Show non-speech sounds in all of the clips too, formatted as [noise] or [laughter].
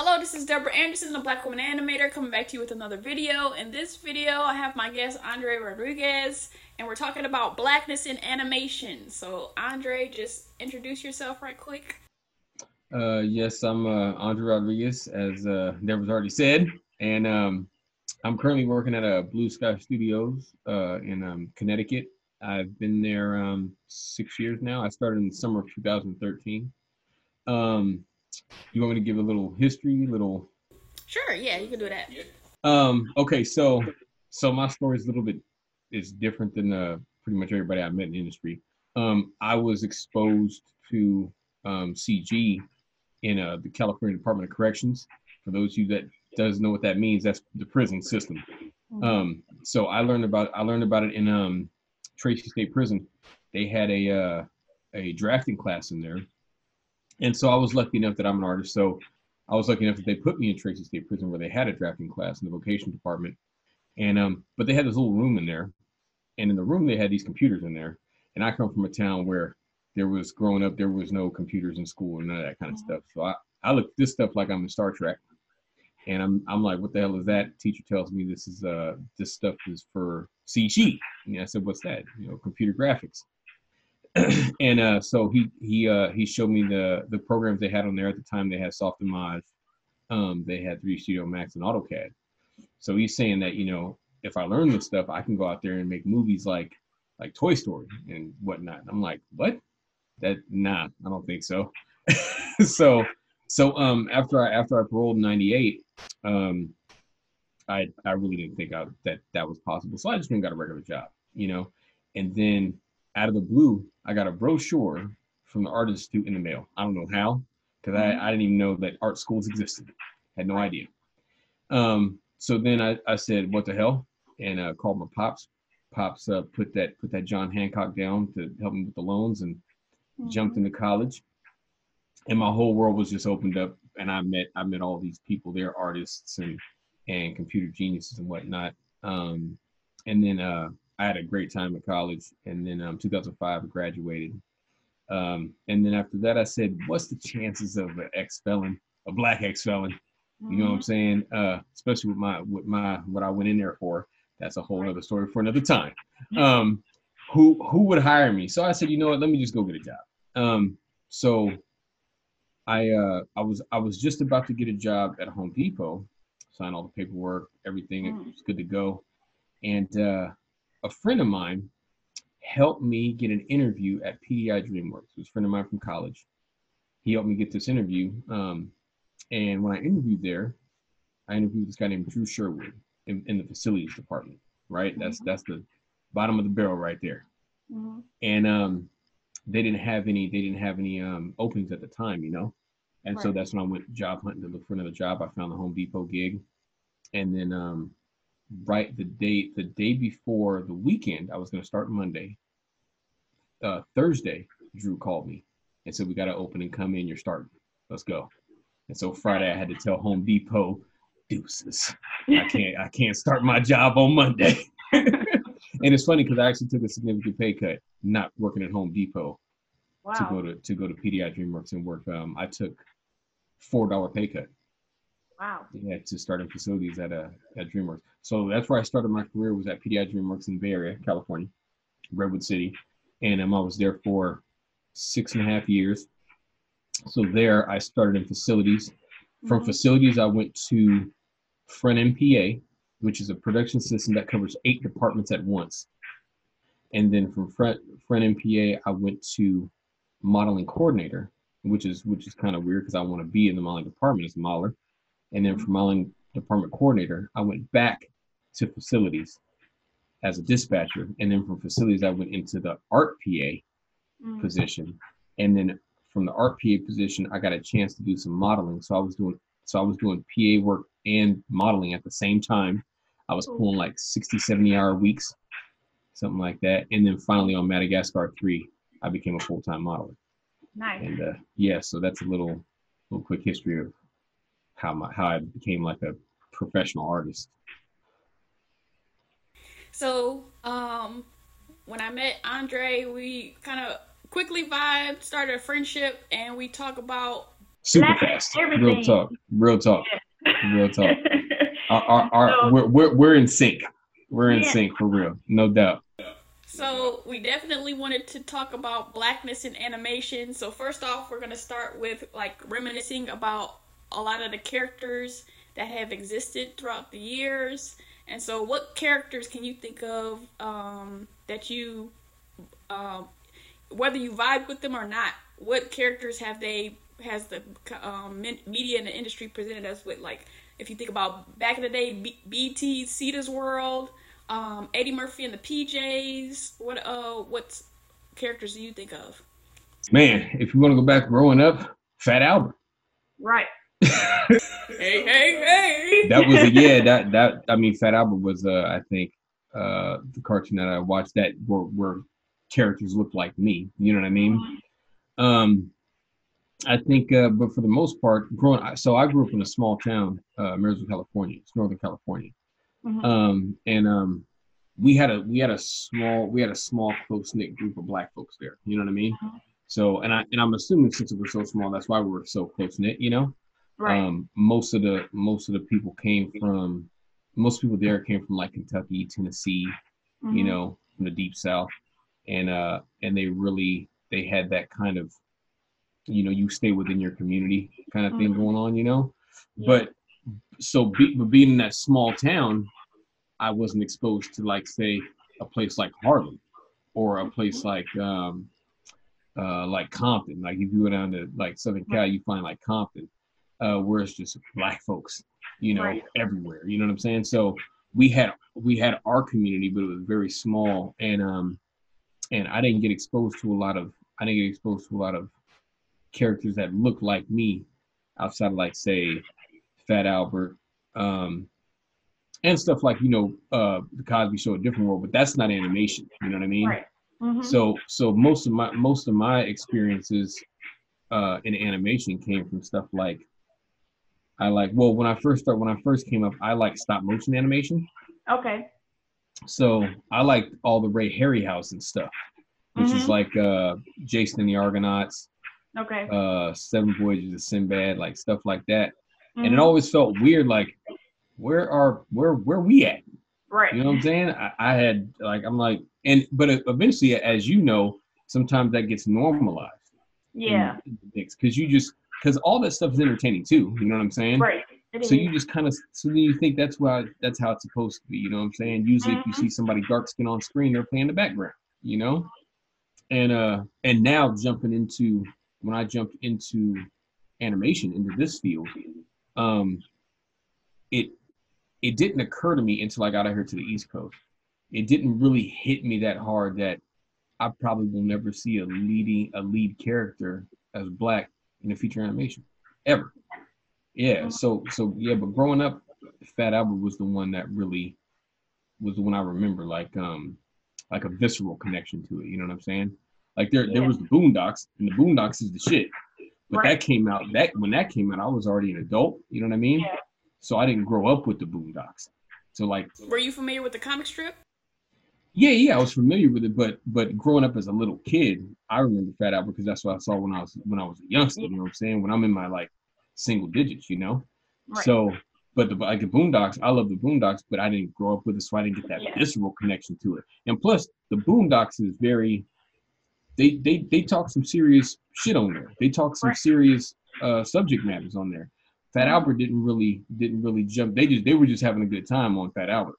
Hello, this is Deborah Anderson, the Black Woman Animator, coming back to you with another video. In this video, I have my guest Andre Rodriguez, and we're talking about blackness in animation. So, Andre, just introduce yourself right quick. Uh, yes, I'm uh, Andre Rodriguez, as uh, Deborah's already said, and um, I'm currently working at a Blue Sky Studios uh, in um, Connecticut. I've been there um, six years now. I started in the summer of 2013. Um, you want me to give a little history, little? Sure. Yeah, you can do that. Um. Okay. So, so my story is a little bit is different than uh, pretty much everybody I met in the industry. Um, I was exposed to um, CG in uh, the California Department of Corrections. For those of you that doesn't know what that means, that's the prison system. Mm-hmm. Um, so I learned about I learned about it in um, Tracy State Prison. They had a uh, a drafting class in there, and so I was lucky enough that I'm an artist. So I was lucky enough that they put me in Tracy State Prison where they had a drafting class in the vocation department. And um, but they had this little room in there, and in the room they had these computers in there. And I come from a town where there was growing up, there was no computers in school and none of that kind of stuff. So I, I look this stuff like I'm in Star Trek. And I'm I'm like, what the hell is that? Teacher tells me this is uh this stuff is for CG. And I said, what's that? You know, computer graphics. [clears throat] and uh, so he he uh, he showed me the the programs they had on there at the time. They had Softimage, um, they had 3D Studio Max and AutoCAD. So he's saying that you know if I learn this stuff, I can go out there and make movies like like Toy Story and whatnot. I'm like, what? That nah, I don't think so. [laughs] so so um after I after I paroled in '98, um, I I really didn't think I, that that was possible. So I just went and got a regular job, you know, and then out of the blue, I got a brochure from the Art Institute in the mail. I don't know how, because I, I didn't even know that art schools existed. Had no idea. Um, so then I, I said, what the hell? And uh, called my pops. Pops uh, put that put that John Hancock down to help me with the loans and jumped into college. And my whole world was just opened up and I met I met all these people, they're artists and and computer geniuses and whatnot. Um, and then uh, I had a great time at college, and then um, 2005 I graduated. Um, and then after that, I said, "What's the chances of an ex felon, a black ex felon? You know what I'm saying? Uh, especially with my with my what I went in there for. That's a whole other story for another time. Um, who who would hire me? So I said, you know what? Let me just go get a job. Um, so I uh, I was I was just about to get a job at Home Depot, sign all the paperwork, everything it was good to go, and uh, a friend of mine helped me get an interview at PDI DreamWorks. It was a friend of mine from college. He helped me get this interview. Um, and when I interviewed there, I interviewed this guy named Drew Sherwood in, in the facilities department. Right, that's that's the bottom of the barrel right there. Mhm. And um, they didn't have any they didn't have any um, openings at the time, you know. And so that's when I went job hunting to look for another job. I found the Home Depot gig, and then um, right the day the day before the weekend, I was going to start Monday. Uh, Thursday, Drew called me and said, "We got to open and come in. You're starting. Let's go." And so Friday, I had to tell Home Depot, "Deuces, I can't I can't start my job on Monday." [laughs] and it's funny because I actually took a significant pay cut not working at Home Depot to go to to go to PDI DreamWorks and work. Um, I took four dollar pay cut Wow. yeah, to starting facilities at uh, at DreamWorks. So that's where I started my career was at PDI DreamWorks in the Bay Area, California, Redwood City, and um, I was there for six and a half years. So there, I started in facilities. From Mhm. facilities, I went to Front MPA, which is a production system that covers eight departments at once. And then from Front Front MPA, I went to modeling coordinator, which is which is kind of weird because I want to be in the modeling department as a modeler. And then from modeling department coordinator, I went back to facilities as a dispatcher. And then from facilities, I went into the art PA Mhm. position. And then from the art PA position, I got a chance to do some modeling. So I was doing so I was doing PA work and modeling at the same time. I was pulling like 60, 70 hour weeks, something like that. And then finally on Madagascar 3, I became a full-time modeler. Nice. And uh, yeah, so that's a little little quick history of how my how I became like a professional artist. So, um, when I met Andre, we kind of quickly vibed, started a friendship, and we talk about super Black fast. Real talk. Real talk. Real talk. [laughs] Our, our, our, So- we're, we're, we're in sync. We're in Yeah. sync for real. No doubt. So we definitely wanted to talk about blackness in animation. So first off, we're gonna start with like reminiscing about a lot of the characters that have existed throughout the years. And so, what characters can you think of um, that you, um, whether you vibe with them or not, what characters have they has the um, media and the industry presented us with? Like, if you think about back in the day, B- BT, Cita's World, um, Eddie Murphy and the PJs. What uh, what characters do you think of? Man, if you want to go back growing up, Fat Albert. right. [laughs] Hey, hey, hey! that was a, yeah that that i mean fat albert was uh i think uh the cartoon that i watched that were, were characters looked like me you know what i mean um i think uh but for the most part growing so i grew up in a small town uh Marysville, california it's northern california Mhm. um and um we had a we had a small we had a small close knit group of black folks there you know what i mean Mhm. so and i and i'm assuming since it was so small that's why we were so close knit you know right. um, most of the most of the people came from most people there came from like Kentucky, Tennessee, you Mhm. know, from the deep south, and uh, and they really they had that kind of, you know, you stay within your community kind of thing Mhm. going on, you know, Yeah. but so be, but being in that small town, I wasn't exposed to like say a place like Harlem or a place like um, uh, like Compton. Like if you go down to like Southern Cal, you find like Compton, uh, where it's just black folks, you know, Right. everywhere. You know what I'm saying? So we had we had our community, but it was very small, and um, and I didn't get exposed to a lot of I didn't get exposed to a lot of characters that looked like me, outside of like say Fat Albert, um, and stuff like you know uh, the Cosby Show, a different world, but that's not animation. You know what I mean? Right. Mhm. So so most of my most of my experiences uh, in animation came from stuff like I like well when I first start when I first came up I like stop motion animation. Okay. So I liked all the Ray Harryhausen stuff, which is Mhm. like uh, Jason and the Argonauts, Okay. uh, Seven Voyages of Sinbad, like stuff like that. And it Mhm. always felt weird, like where are where where we at? right. You know what I'm saying? I, I had like I'm like and but eventually, as you know, sometimes that gets normalized. yeah. Because you just because all that stuff is entertaining too. You know what I'm saying? Right. So you just kind of so then you think that's why that's how it's supposed to be. You know what I'm saying? Usually, if you Mhm. see somebody dark skin on screen, they're playing the background. You know, and uh and now jumping into when I jumped into animation into this field, um, it it didn't occur to me until I got out here to the East Coast. It didn't really hit me that hard that I probably will never see a leading a lead character as black in a feature animation ever. Yeah, so so yeah, but growing up, Fat Albert was the one that really was the one I remember like um like a visceral connection to it. You know what I'm saying? Like there there was the Boondocks, and the Boondocks is the shit. But Right. that came out that when that came out, I was already an adult. You know what I mean? Yeah. So I didn't grow up with the Boondocks. So like Were you familiar with the comic strip? Yeah, yeah, I was familiar with it, but but growing up as a little kid, I remember Fat Albert because that's what I saw when I was when I was a youngster. You know what I'm saying? When I'm in my like single digits, you know. Right. So, but the like the Boondocks, I love the Boondocks, but I didn't grow up with it, so I didn't get that Yeah. visceral connection to it. And plus, the Boondocks is very, they they they talk some serious shit on there. They talk some Right. serious uh, subject matters on there. Fat Mhm. Albert didn't really didn't really jump. They just they were just having a good time on Fat Albert.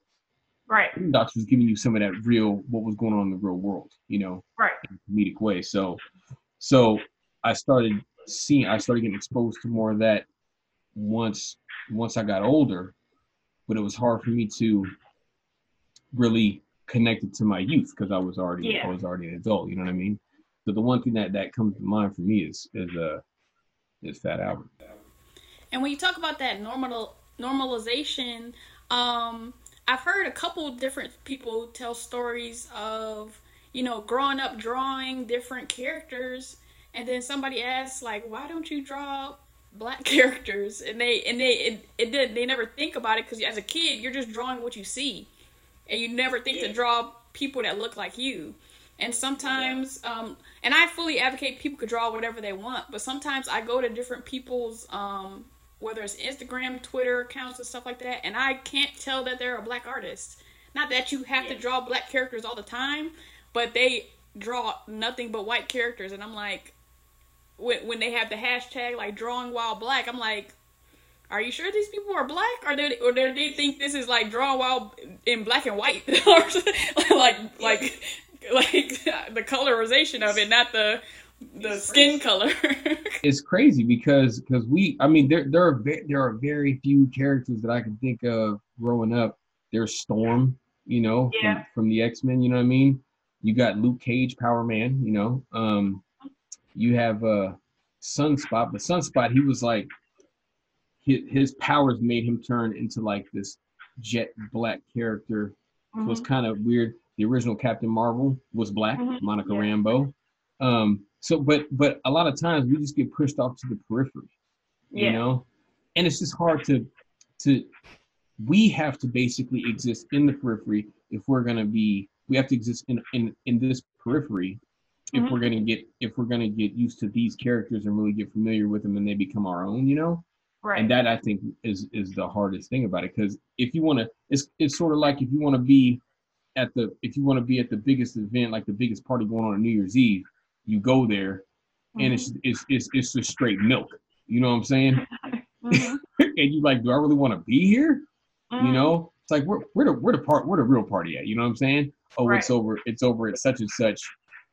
Right. Boondocks was giving you some of that real what was going on in the real world, you know, Right. in a comedic way. So, so I started seeing, I started getting exposed to more of that once once I got older, but it was hard for me to really connect it to my youth because I was already Yeah. I was already an adult. You know what I mean? So the one thing that that comes to mind for me is is uh is Fat Albert. And when you talk about that normal normalization, um, I've heard a couple different people tell stories of you know growing up drawing different characters, and then somebody asks like, "Why don't you draw black [laughs] characters?" And they and they it, it did they never think about it because as a kid you're just drawing what you see, and you never think to draw people that look like you. And sometimes, um, and I fully advocate people could draw whatever they want, but sometimes I go to different people's, um, whether it's Instagram, Twitter accounts, and stuff like that, and I can't tell that they're a black artist. Not that you have to draw black characters all the time, but they draw nothing but white characters, and I'm like, when when they have the hashtag like drawing while black, I'm like, are you sure these people are black, or do they, or do they think this is like drawing while in black and white, [laughs] like like like the colorization of it, not the the skin color. [laughs] it's crazy because because we I mean there there are ve- there are very few characters that I can think of growing up. There's Storm, you know, Yeah. from, from the X Men. You know what I mean? You got Luke Cage, Power Man. You know, um, you have uh, Sunspot, but Sunspot he was like his, his powers made him turn into like this jet black character. So Mm-hmm. it's kind of weird. The original Captain Marvel was black, Mhm. Monica Yeah. Rambeau. Um, so, but but a lot of times we just get pushed off to the periphery, you Yeah. know, and it's just hard to to. We have to basically exist in the periphery if we're gonna be. We have to exist in in in this periphery if Mhm. we're gonna get if we're gonna get used to these characters and really get familiar with them and they become our own, you know Right. and that I think is is the hardest thing about it because if you want to, it's it's sort of like if you want to be at the if you want to be at the biggest event, like the biggest party going on on New Year's Eve, you go there and it's it's it's it's just straight milk. You know what I'm saying? [laughs] Mhm. [laughs] and you like, do I really want to be here? You Mhm. know, it's like we're, we're the where the part where the real party at? You know what I'm saying? Oh, it's over. It's over at such and such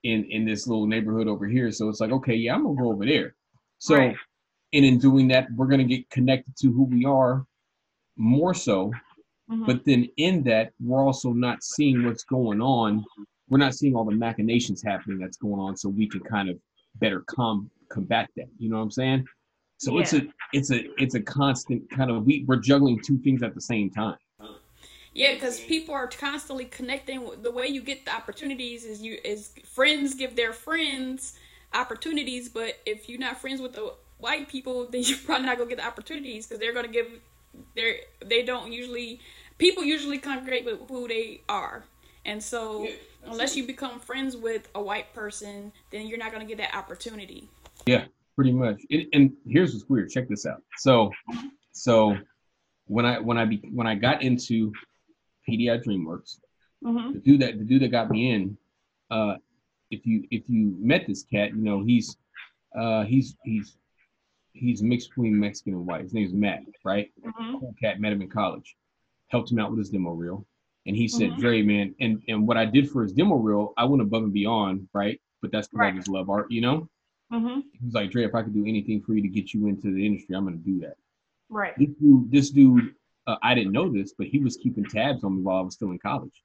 in in this little neighborhood over here. So it's like, okay, yeah, I'm gonna go over there. So, Right. and in doing that, we're gonna get connected to who we are more so. Mhm. But then in that, we're also not seeing what's going on. We're not seeing all the machinations happening that's going on, so we can kind of better com- combat that. You know what I'm saying? So it's a it's a it's a constant kind of we we're juggling two things at the same time. Yeah, because people are constantly connecting. The way you get the opportunities is you is friends give their friends opportunities, but if you're not friends with the white people, then [laughs] you're probably not gonna get the opportunities because they're gonna give they they don't usually people usually congregate with who they are, and so unless you become friends with a white person, then you're not gonna get that opportunity. Yeah, pretty much. It, and here's what's weird. Check this out. So, so when I when I be, when I got into PDI DreamWorks, Mhm. the dude that the dude that got me in, uh, if you if you met this cat, you know he's uh he's he's he's mixed between Mexican and white. His name's Matt, right? Mhm. Cool cat. Met him in college. Helped him out with his demo reel, and he said, Mhm. "Dre, man," and and what I did for his demo reel, I went above and beyond, right? But that's because Right. I just love art, you know. Mhm. He was like, Dre, if I could do anything for you to get you into the industry, I'm gonna do that. Right. This dude, this dude, uh, I didn't know this, but he was keeping tabs on me while I was still in college,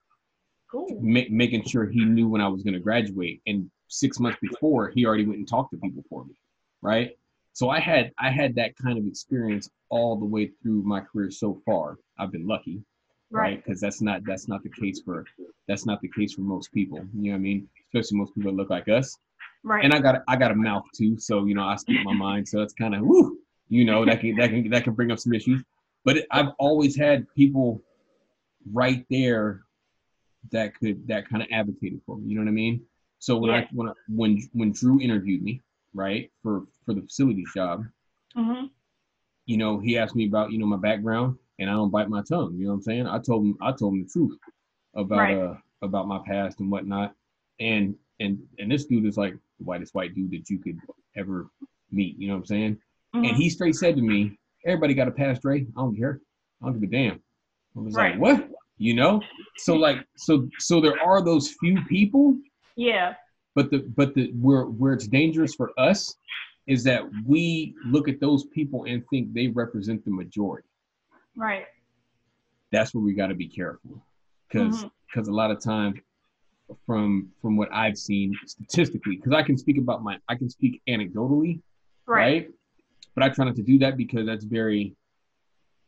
Cool. ma- making sure he knew when I was gonna graduate. And six months before, he already went and talked to people for me, right? So I had I had that kind of experience all the way through my career so far. I've been lucky, right? Right. Because that's not that's not the case for that's not the case for most people. You know what I mean? Especially most people that look like us Right. and I got I got a mouth too, so you know I speak my mind. So it's kind of woo, you know that can that can that can bring up some issues. But it, I've always had people right there that could that kind of advocated for me. You know what I mean? So when I Yeah. when I, when when Drew interviewed me, right for for the facilities job, Mhm. you know he asked me about you know my background, and I don't bite my tongue. You know what I'm saying? I told him I told him the truth about Right. uh about my past and whatnot, and and and this dude is like the whitest white dude that you could ever meet. You know what I'm saying? Mhm. And he straight said to me, "Everybody got a past, Dre. I don't care. I don't give a damn." I was Right. like, "What?" You know? So like, so so there are those few people, Yeah. but the but the where where it's dangerous for us is that we look at those people and think they represent the majority. Right. That's where we got to be careful, because because mm-hmm. a lot of times from from what I've seen statistically, because I can speak about my I can speak anecdotally, Right. right? But I try not to do that because that's very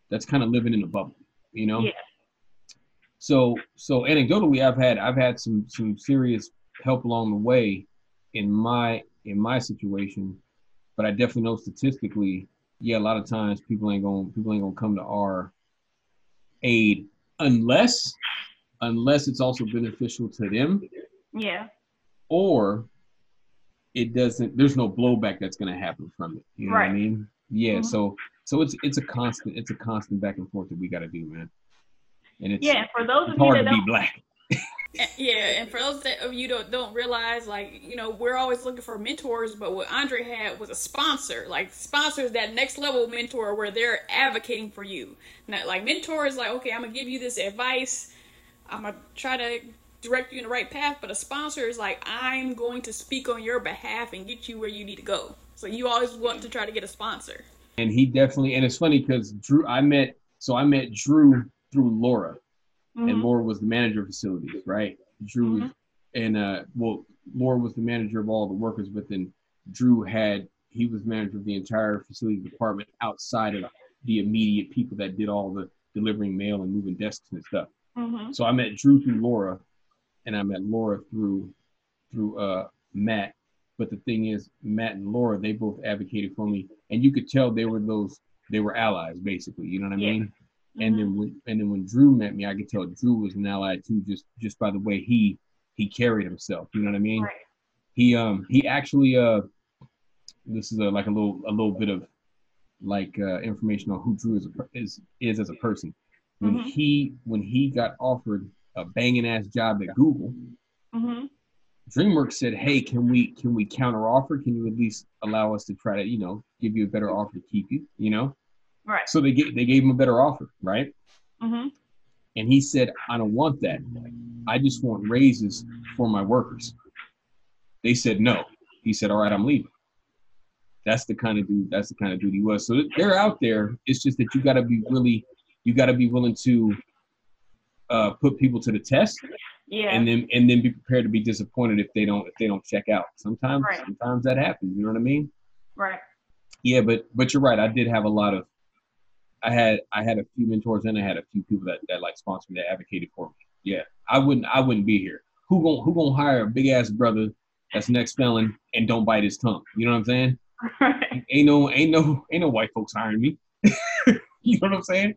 that's kind of living in a bubble, you know. Yeah. So so anecdotally, I've had I've had some some serious help along the way in my in my situation, but I definitely know statistically, yeah, a lot of times people ain't gonna people ain't gonna come to our aid unless unless it's also beneficial to them Yeah. or it doesn't. There's no blowback that's going to happen from it. You know Right. what I mean? Yeah. Mhm. So so it's it's a constant it's a constant back and forth that we got to do, man. And it's, Yeah, for those of you that don't, black. [laughs] Yeah, and for those of you don't don't realize, like you know, we're always looking for mentors, but what Andre had was a sponsor. Like sponsors that next level mentor where they're advocating for you. Not like mentors, like okay, I'm gonna give you this advice, I'm gonna try to direct you in the right path. But a sponsor is like I'm going to speak on your behalf and get you where you need to go. So you always want to try to get a sponsor. and he definitely and it's funny because Drew I met so I met Drew through Laura and Mhm. Laura was the manager of facilities, right? Drew Mhm. and uh well Laura was the manager of all the workers, but then Drew had he was manager of the entire facilities department outside of the immediate people that did all the delivering mail and moving desks and stuff. Mhm. So I met Drew through Laura and I met Laura through through uh Matt. But the thing is, Matt and Laura, they both advocated for me, and you could tell they were those they were allies, basically. You know what I Yeah. mean? And then when and then when Drew met me, I could tell Drew was an ally too, just just by the way he he carried himself. You know what I mean? Right. He um he actually uh this is a, like a little a little bit of like uh, information on who Drew is a, is is as a person. When Mhm. he when he got offered a banging ass job at Google, Mhm. DreamWorks said, "Hey, can we can we counter offer? Can you at least allow us to try to you know give you a better offer to keep you? You know." Right. So they gave they gave him a better offer, right? Mhm. And he said, "I don't want that. I just want raises for my workers." They said no. He said, "All right, I'm leaving." That's the kind of dude. That's the kind of dude he was. So they're out there. It's just that you got to be really, you got to be willing to uh, put people to the test Yeah. and then and then be prepared to be disappointed if they don't if they don't check out. Sometimes Right. sometimes that happens. You know what I mean? right. Yeah, but but you're right. I did have a lot of. I had I had a few mentors and I had a few people that, that like sponsored me that advocated for me. Yeah, I wouldn't I wouldn't be here. Who gon' who gonna hire a big ass brother that's next felon and don't bite his tongue? You know what I'm saying? Right. [laughs] Ain't no ain't no ain't no white folks hiring me. [laughs] you know what I'm saying?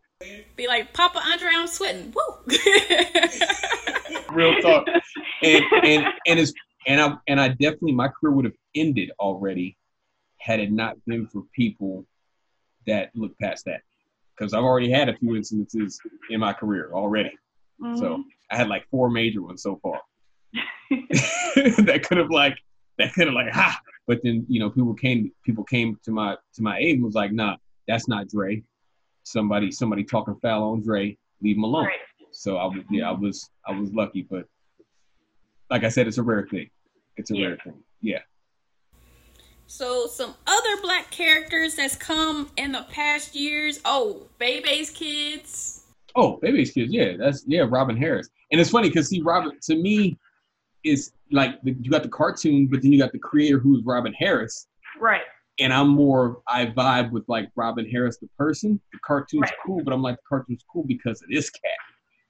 Be like, Papa Andre, I'm sweating. Woo! Real talk. [laughs] and and and it's and I and I definitely my career would have ended already had it not been for people that look past that. Because I've already had a few instances in my career already. So mm-hmm. I had like four major ones so far. [laughs] [laughs] that could have like that could have like ha. But then you know people came people came to my to my aid and was like, nah, that's not Dre. Somebody somebody talking foul on Dre, leave him alone. right. So I was yeah, I was I was lucky, but like I said, it's a rare thing. It's a Yeah. rare thing. Yeah. So some other black characters that's come in the past years. Oh, Bebe's kids. Oh, Baby's Kids, yeah, that's yeah, Robin Harris. And it's funny because see, Robin to me is like the, you got the cartoon, but then you got the creator who's Robin Harris, Right. and I'm more I vibe with like Robin Harris the person. The cartoon's Right. cool, but I'm like the cartoon's cool because of this cat,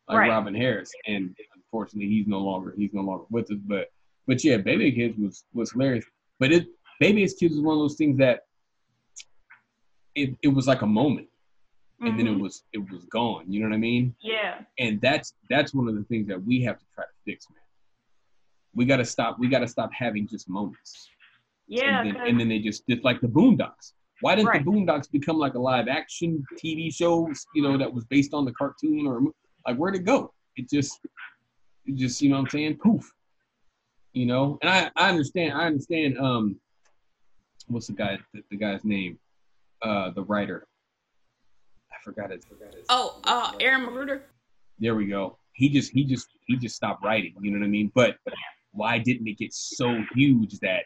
like Right. Robin Harris. And unfortunately, he's no longer he's no longer with us. But but yeah, Baby Kids was was hilarious. But it Baby Kids was one of those things that it, it was like a moment, and then it Mhm. was it was gone. You know what I mean? Yeah. and that's that's one of the things that we have to try to fix, man. We got to stop. We got to stop having just moments. Yeah. and then, and then they just did like the Boondocks. Why didn't Right. the Boondocks become like a live action TV show? You know, that was based on the cartoon or like where'd it go? It just, it just you know what I'm saying? Poof. You know, and I I understand. I understand. Um, what's the guy? The, the guy's name? Uh, the writer. I forgot it. Forgot it. Oh, uh, Aaron McGruder. there we go. He just he just he just stopped writing. You know what I mean? But why didn't it get so huge that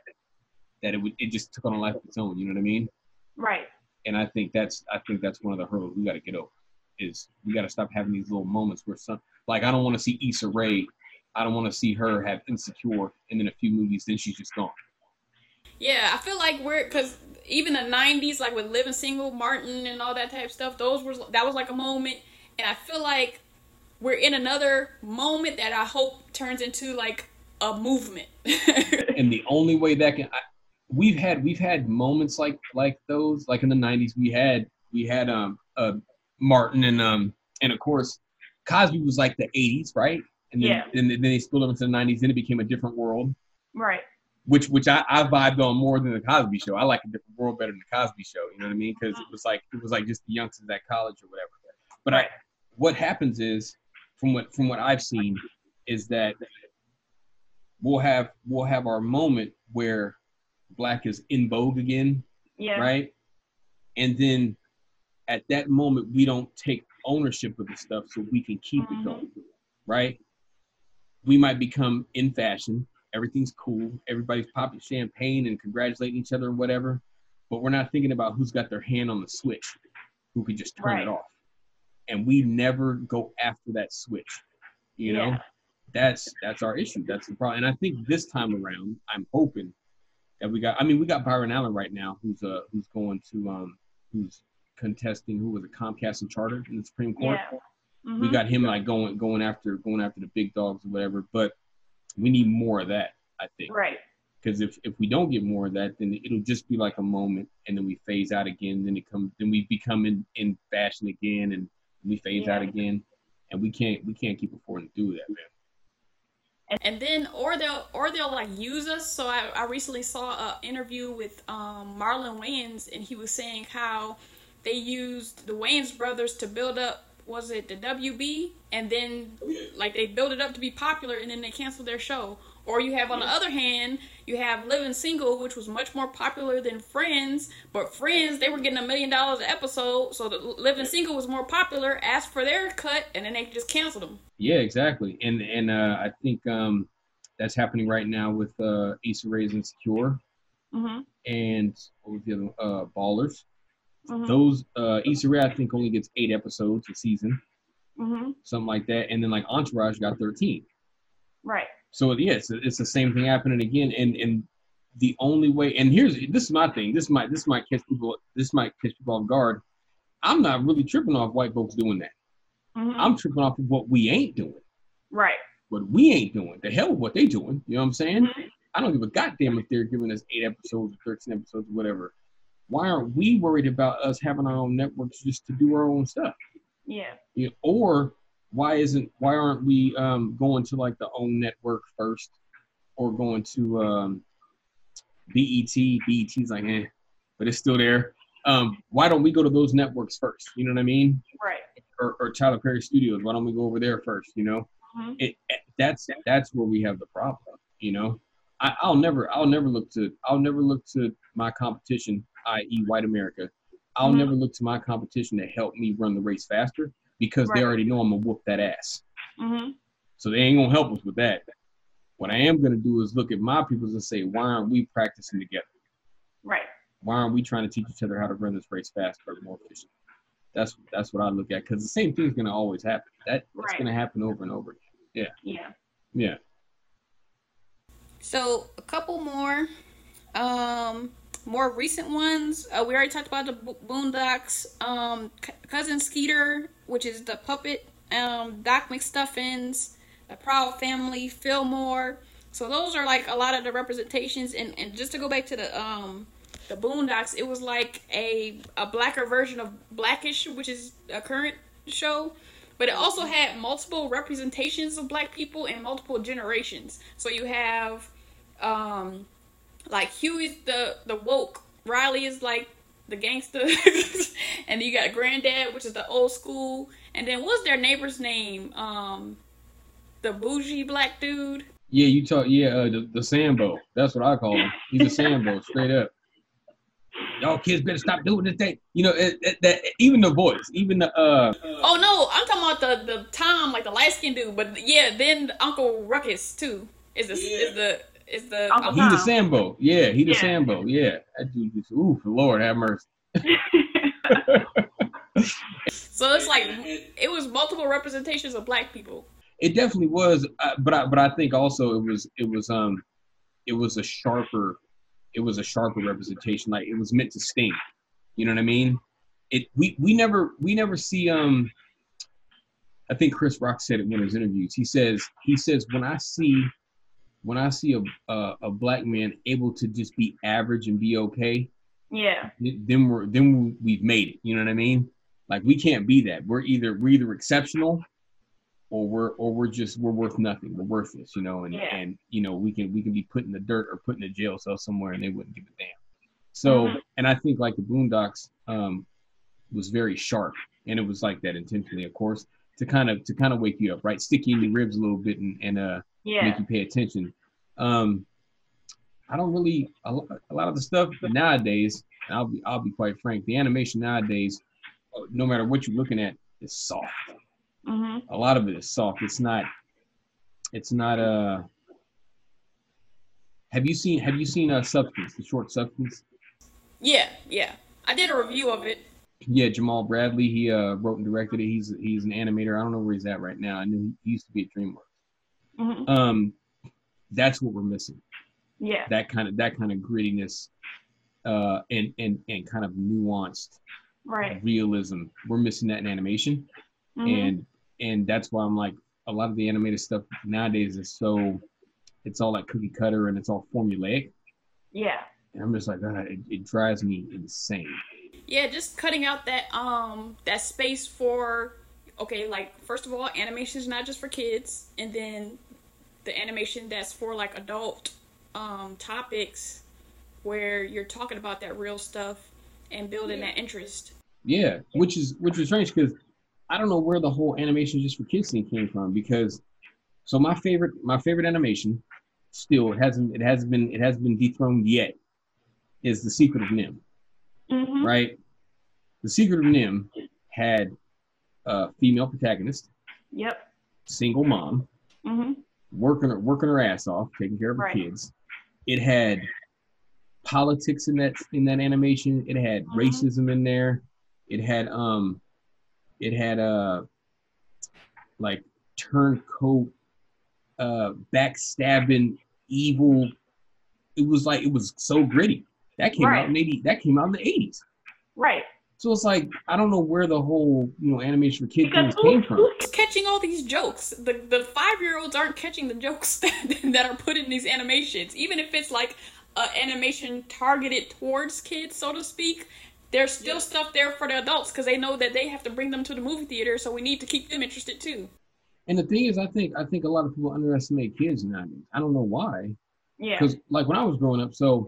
that it would it just took on a life of its own? You know what I mean? right. And I think that's I think that's one of the hurdles we got to get over. Is we got to stop having these little moments where some like I don't want to see Issa Rae. I don't want to see her have insecure and then a few movies then she's just gone. Yeah, I feel like we're because even the '90s, like with Living Single, Martin, and all that type of stuff. Those was that was like a moment, and I feel like we're in another moment that I hope turns into like a movement. [laughs] and the only way that can I, we've had we've had moments like like those like in the 90s we had we had um uh martin and um and of course cosby was like the 80s right and then, Yeah. and then they split up into the 90s then it became a different world Right. Which which I, I vibed on more than the Cosby Show. I like a different world better than the Cosby Show. You know what I mean? Because it was like it was like just the youngsters at college or whatever. But I, what happens is from what from what I've seen is that we'll have we'll have our moment where black is in vogue again, Yeah. right? And then at that moment we don't take ownership of the stuff so we can keep it mm-hmm. going, right? We might become in fashion. Everything's cool. Everybody's popping champagne and congratulating each other and whatever. But we're not thinking about who's got their hand on the switch, who could just turn Right. it off. And we never go after that switch. You know? Yeah. That's that's our issue. That's the problem. And I think this time around, I'm hoping that we got I mean, we got Byron Allen right now who's uh who's going to um who's contesting who was a Comcast and Charter in the Supreme Court Yeah. we Mhm. got him like going going after going after the big dogs or whatever but we need more of that i think. Right. because if, if we don't get more of that then it'll just be like a moment and then we phase out again then it comes then we become in, in fashion again and we phase out again and we can't we can't keep affording to do that man. And then or they'll or they'll like use us. So i, I recently saw an interview with um, marlon wayans and he was saying how they used the wayans brothers to build up was it the wb and then like they built it up to be popular and then they canceled their show. Or you have on the other hand you have living single which was much more popular than friends. But friends they were getting a million dollars an episode so the living single was more popular asked for their cut and then they just canceled them. Yeah exactly. And and uh i think um that's happening right now with uh Issa Rae's insecure. Mhm. and what was the other uh ballers Mhm. those uh Issa i think only gets eight episodes a season Mhm. something like that. And then like Entourage got 13. Right. So yeah, it's, it's the same thing happening again. And and the only way, and here's this is my thing. This might this might catch people. This might catch people off guard. I'm not really tripping off white folks doing that. Mhm. I'm tripping off of what we ain't doing. right. What we ain't doing. The hell with what they doing. You know what I'm saying? Mhm. I don't give a goddamn if they're giving us eight episodes or 13 episodes or whatever. Why aren't we worried about us having our own networks just to do our own stuff? Yeah. you know, or why isn't why aren't we um, going to like the own network first or going to um, BET BET's like eh, but it's still there um, why don't we go to those networks first you know what I mean Right. or, or Tyler Perry Studios why don't we go over there first you know Mhm. it, it- that's that's where we have the problem you know I, I'll never I'll never look to I'll never look to my competition i.e. white America I'll Mhm. never look to my competition to help me run the race faster because they already know I'm gonna whoop that ass. Mhm. So they ain't gonna help us with that. What I am gonna do is look at my peoples and say, why aren't we practicing together? Right. Why aren't we trying to teach each other how to run this race faster and more efficient? That's that's what I look at because the same thing's gonna always happen. That that's Right. gonna happen over and over. Yeah. Yeah. Yeah. So a couple more, um, more recent ones. Uh, we already talked about the Boondocks. Um, C- cousin Skeeter, which is the puppet. Um, Doc McStuffins, the Proud Family, Fillmore. So those are like a lot of the representations. And, and just to go back to the um the Boondocks, it was like a a blacker version of Blackish, which is a current show. But it also had multiple representations of black people in multiple generations. So you have um like Huey's the the woke, Riley is like the gangster, [laughs] and you got Granddad, which is the old school, and then what's their neighbor's name? Um, the bougie black dude. Yeah, you talk. Yeah, uh, the, the Sambo. That's what I call him. He's a Sambo, straight up. Y'all kids better stop doing this thing. You know, it, it, that even the voice, even the uh, Oh no, I'm talking about the the Tom, like the light skinned dude. But yeah, then Uncle Ruckus too is the is the is the Uncle he the Sambo. Yeah, he the Yeah. Sambo. Yeah, that dude just ooh, for Lord have mercy. [laughs] so it's like it was multiple representations of black people. It definitely was, uh, but I, but I think also it was it was um it was a sharper it was a sharper representation. Like it was meant to sting. You know what I mean? It we we never we never see um. I think Chris Rock said it in one of his interviews. He says he says when I see when I see a a, a black man able to just be average and be okay, yeah. then we're then we've made it. You know what I mean? Like we can't be that. We're either we're either exceptional or we're or we're just we're worth nothing. We're worthless, you know, and Yeah. and you know we can we can be put in the dirt or put in a jail cell somewhere and they wouldn't give a damn. So Mhm. and I think like the Boondocks um, was very sharp, and it was like that intentionally, of course, to kind of to kind of wake you up, right? Stick you in your ribs a little bit and and uh Yeah. make you pay attention. Um, I don't really a, lo- a lot of the stuff nowadays. I'll be I'll be quite frank. The animation nowadays, uh, no matter what you're looking at, is soft. hmm A lot of it is soft. It's not. It's not. Uh. Have you seen Have you seen uh, Substance, the short Substance? Yeah, yeah. I did a review of it. Yeah, Jamaal Bradley. He uh, wrote and directed it. He's he's an animator. I don't know where he's at right now. I knew he used to be at DreamWorks. Hmm Um, that's what we're missing. Yeah. that kind of that kind of grittiness uh and and and kind of nuanced Right. realism we're missing that in animation hmm and and that's why i'm like a lot of the animated stuff nowadays is so it's all like cookie cutter and it's all formulaic yeah. and i'm just like God, it, it drives me insane Yeah, just cutting out that um that space for okay, like first of all, animation is not just for kids, and then the animation that's for like adult um topics where you're talking about that real stuff and building that interest. yeah which is which is strange because i don't know where the whole animation just for kids thing came from because so my favorite my favorite animation still it hasn't it hasn't been it hasn't been dethroned yet is the secret of NIMH hmm right? The Secret of NIMH had a female protagonist, Yep. single mom, hmm working her working her ass off, taking care of her Right. kids. It had politics in that in that animation. It had Mhm. racism in there. It had um, it had uh, like turncoat, uh, backstabbing, evil. It was like it was so gritty. That came Right. out in eighty. That came out in the eighties. Right. So it's like I don't know where the whole you know animation for kids Because things who, came from. who's catching all these jokes. The the five year olds aren't catching the jokes [laughs] that, that are put in these animations. Even if it's like a animation targeted towards kids, so to speak, there's still stuff there for the adults because they know that they have to bring them to the movie theater. So we need to keep them interested too. And the thing is, I think I think a lot of people underestimate kids nowadays. I don't know why. yeah. Because like when I was growing up, so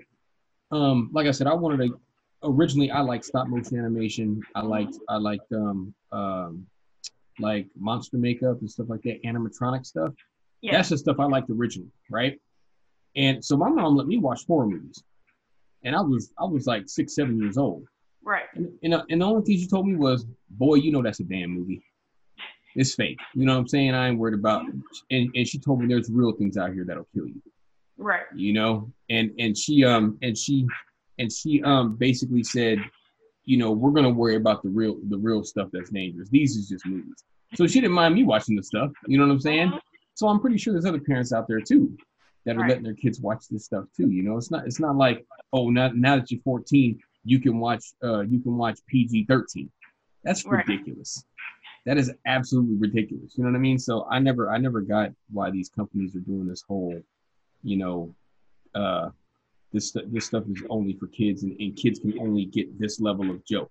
um, like I said, I wanted to. Originally, I liked stop motion animation. I liked I liked um um like monster makeup and stuff like that, animatronic stuff. Yeah. That's the stuff I liked originally, right? And so my mom let me watch horror movies, and I was I was like six seven years old. Right. And, and, and the only thing she told me was, boy, you know that's a damn movie. It's fake. You know what I'm saying? I ain't worried about and, and she told me there's real things out here that'll kill you. Right. You know? And and she um and she and she um basically said, you know, we're gonna worry about the real the real stuff that's dangerous. These is just movies. So she didn't mind me watching the stuff. You know what I'm saying? Mhm. So I'm pretty sure there's other parents out there too that are Right. letting their kids watch this stuff too. You know, it's not it's not like oh now now that you're 14 you can watch uh you can watch PG-13. That's Right. ridiculous. That is absolutely ridiculous. You know what I mean? So I never I never got why these companies are doing this whole, you know, uh this stu- this stuff is only for kids and, and kids can only get this level of joke.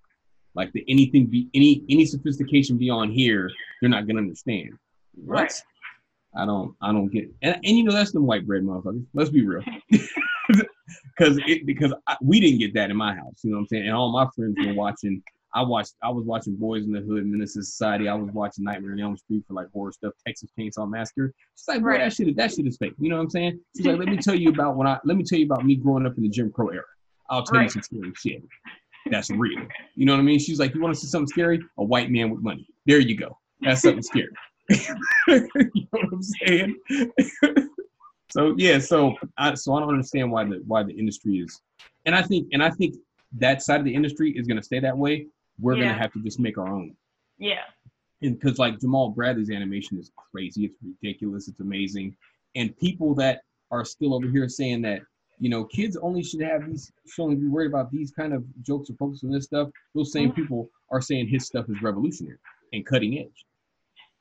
Like the anything be any any sophistication beyond here, they're not gonna understand. What? Right. I don't I don't get it. And, and you know that's them white bread motherfuckers. Let's be real. [laughs] [laughs] Cause it because I, we didn't get that in my house. You know what I'm saying? And all my friends were watching I watched I was watching Boys in the Hood, Menace Society. I was watching Nightmare on Elm Street for like horror stuff, Texas Chainsaw Massacre. She's like, boy, that shit that shit is fake. You know what I'm saying? She's like, let me tell you about when I let me tell you about me growing up in the Jim Crow era. I'll tell you some scary shit. That's real. You know what I mean? She's like, you want to see something scary? A white man with money. There you go. That's something scary. [laughs] you know what I'm saying? [laughs] so yeah, so I so I don't understand why the why the industry is, and I think and I think that side of the industry is going to stay that way. We're gonna have to just make our own, Yeah. and because like Jamaal Bradley's animation is crazy, it's ridiculous, it's amazing, and people that are still over here saying that you know kids only should have these should only be worried about these kind of jokes or focus on this stuff. Those same Mhm. people are saying his stuff is revolutionary and cutting edge.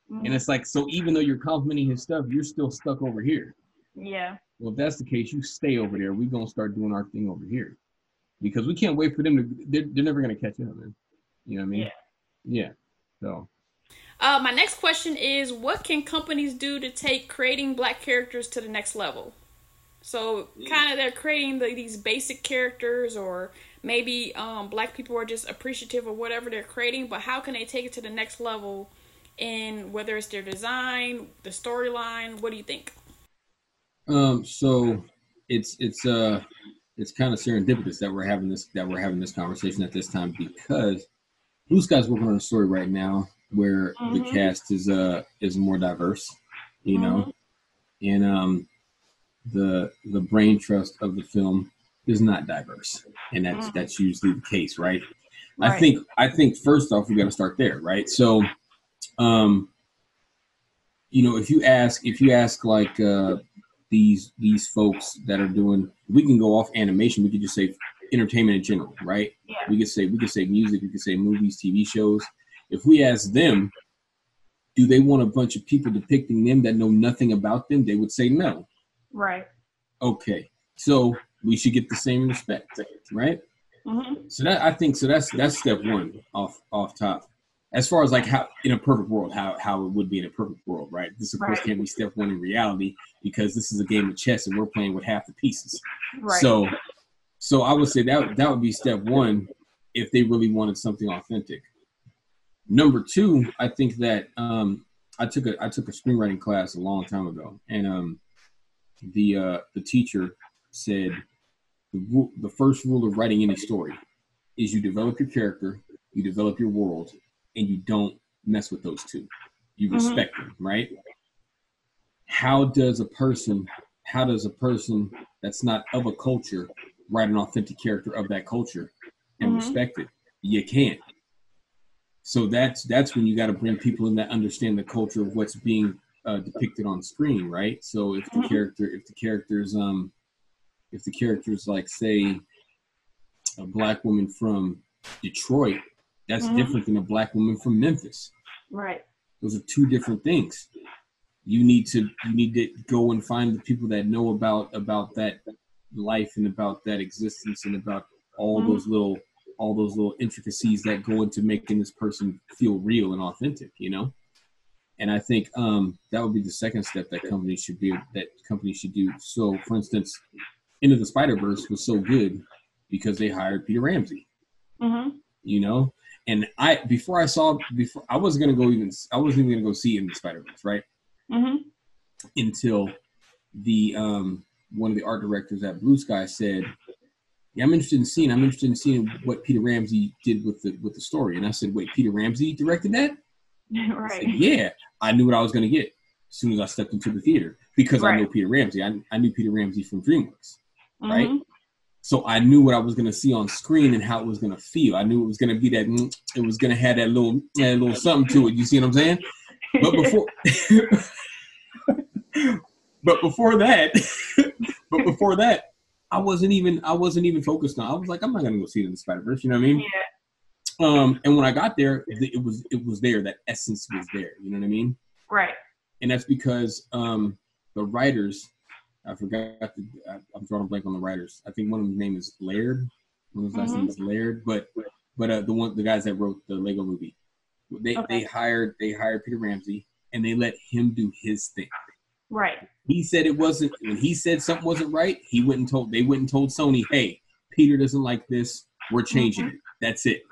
Mhm. And it's like, so even though you're complimenting his stuff, you're still stuck over here. Yeah. Well, if that's the case, you stay over there. We're gonna start doing our thing over here, because we can't wait for them to. They're, they're never gonna catch up, man. You know what I mean? Yeah. Yeah. So Uh, my next question is what can companies do to take creating black characters to the next level? So, kind of they're creating the, these basic characters, or maybe um, black people are just appreciative of whatever they're creating, but how can they take it to the next level in whether it's their design, the storyline? What do you think? Um, so it's it's uh it's kind of serendipitous that we're having this that we're having this conversation at this time because Blue Sky's working on a story right now where the Mhm. cast is uh is more diverse, you know, and um the the brain trust of the film is not diverse, and that's Mhm. that's usually the case, right? I think I think first off we got to start there, right? So, um, you know, if you ask if you ask like uh, these these folks that are doing, we can go off animation. We could just say entertainment in general, right? Yeah. We could say we could say music. We could say movies, TV shows. If we ask them, do they want a bunch of people depicting them that know nothing about them? They would say no. Right. Okay, so we should get the same respect, right? hmm So that I think so that's that's step one off off top. As far as like how in a perfect world, how how it would be in a perfect world, right? This of course can't be step one in reality because this is a game of chess and we're playing with half the pieces. Right. So so I would say that that would be step one if they really wanted something authentic. Number two, I think that um, I took a I took a screenwriting class a long time ago, and um, the uh, the teacher said the, the first rule of writing any story is you develop your character, you develop your world, and you don't mess with those two. You Mhm. respect them, right? How does a person, how does a person that's not of a culture write an authentic character of that culture and Mhm. respect it? You can't. So that's that's when you got to bring people in that understand the culture of what's being uh, depicted on screen, right? So if the Mhm. character, if the character's um, if the character's like say a black woman from Detroit, that's Mhm. different than a black woman from Memphis. Right. Those are two different things. You need to you need to go and find the people that know about about that life and about that existence and about all Mhm. those little all those little intricacies that go into making this person feel real and authentic, you know? And I think um, that would be the second step that companies should be that companies should do. So, for instance, Into the Spider Verse was so good because they hired Peter Ramsey hmm you know. And I before I saw before I wasn't gonna go even I wasn't even gonna go see in the Spider Verse right hmm until the um one of the art directors at Blue Sky said, "Yeah, I'm interested in seeing. I'm interested in seeing what Peter Ramsey did with the with the story." And I said, "Wait, Peter Ramsey directed that?" [laughs] I said, Right. yeah, I knew what I was gonna get as soon as I stepped into the theater because I know Peter Ramsey. I, I knew Peter Ramsey from DreamWorks. right? Mhm. So I knew what I was gonna see on screen and how it was gonna feel. I knew it was gonna be that. mm, It was gonna have that little, that little something to it. You see what I'm saying? But before, [laughs] [laughs] but before that, but before that, I wasn't even. I wasn't even focused on. I was like, I'm not gonna go see it in the Spider Verse. You know what I mean? Yeah. Um, and when I got there, the- it was it was there. That essence was there. You know what I mean? Right. and that's because um, the writers, I forgot, the, I, I'm drawing a blank on the writers. I think one of them name is Lord. One of his last Mhm. name is Lord, but but uh, the one the guys that wrote the Lego Movie, they Okay. they hired they hired Peter Ramsey and they let him do his thing. Right. He said it wasn't when he said something wasn't right. He went and told they went and told Sony, hey, Peter doesn't like this. We're changing it. That's it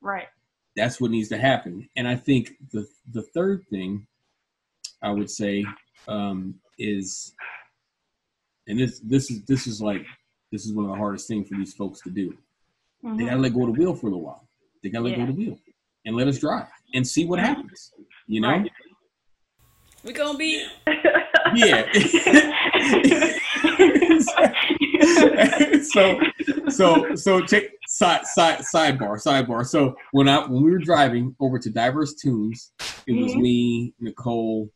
Right. that's what needs to happen. And I think the the third thing I would say um, is, and this this is this is like this is one of the hardest things for these folks to do. They Mhm. gotta let go of the wheel for a little while. They gotta let go of the wheel and let us drive and see what happens. You know? Right. We gonna be [laughs] Yeah. [laughs] [laughs] so so so take side side sidebar sidebar. So when I when we were driving over to Diverse Tunes, it was Mhm. me, Nicole,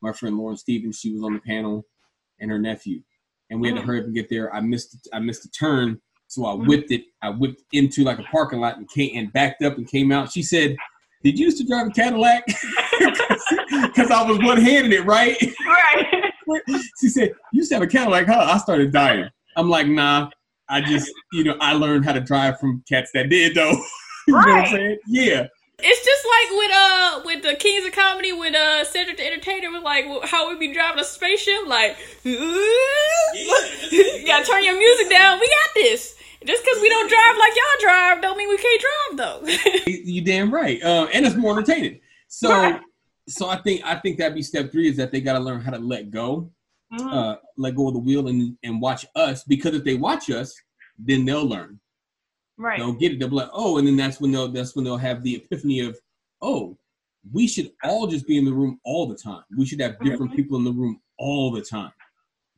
my friend Lauren Stevens. She was on the panel, and her nephew, and we had to Mhm. hurry up and get there. I missed I missed a turn, so I Mhm. whipped it. I whipped into like a parking lot and came and backed up and came out. She said. Did you used to drive a Cadillac? [laughs] Because I was one handed it, right? right. she said, "You used to have a Cadillac huh?" I started dying. I'm like, "Nah, I just, you know, I learned how to drive from cats that did, though." [laughs] you know what I'm Right. saying? Yeah, It's just like with uh with the Kings of Comedy with uh Cedric the Entertainer was like how we be driving a spaceship like [laughs] you gotta turn your music down. We got this. Just because we don't drive like y'all drive, don't mean we can't drive though. [laughs] you damn right, uh, and it's more entertaining. So, Right. So I think I think that'd be step three is that they got to learn how to let go, Mhm. uh, let go of the wheel, and and watch us because if they watch us, then they'll learn. right. They'll get it. They'll be like, oh, and then that's when they'll that's when they'll have the epiphany of, oh, we should all just be in the room all the time. We should have different Mhm. people in the room all the time,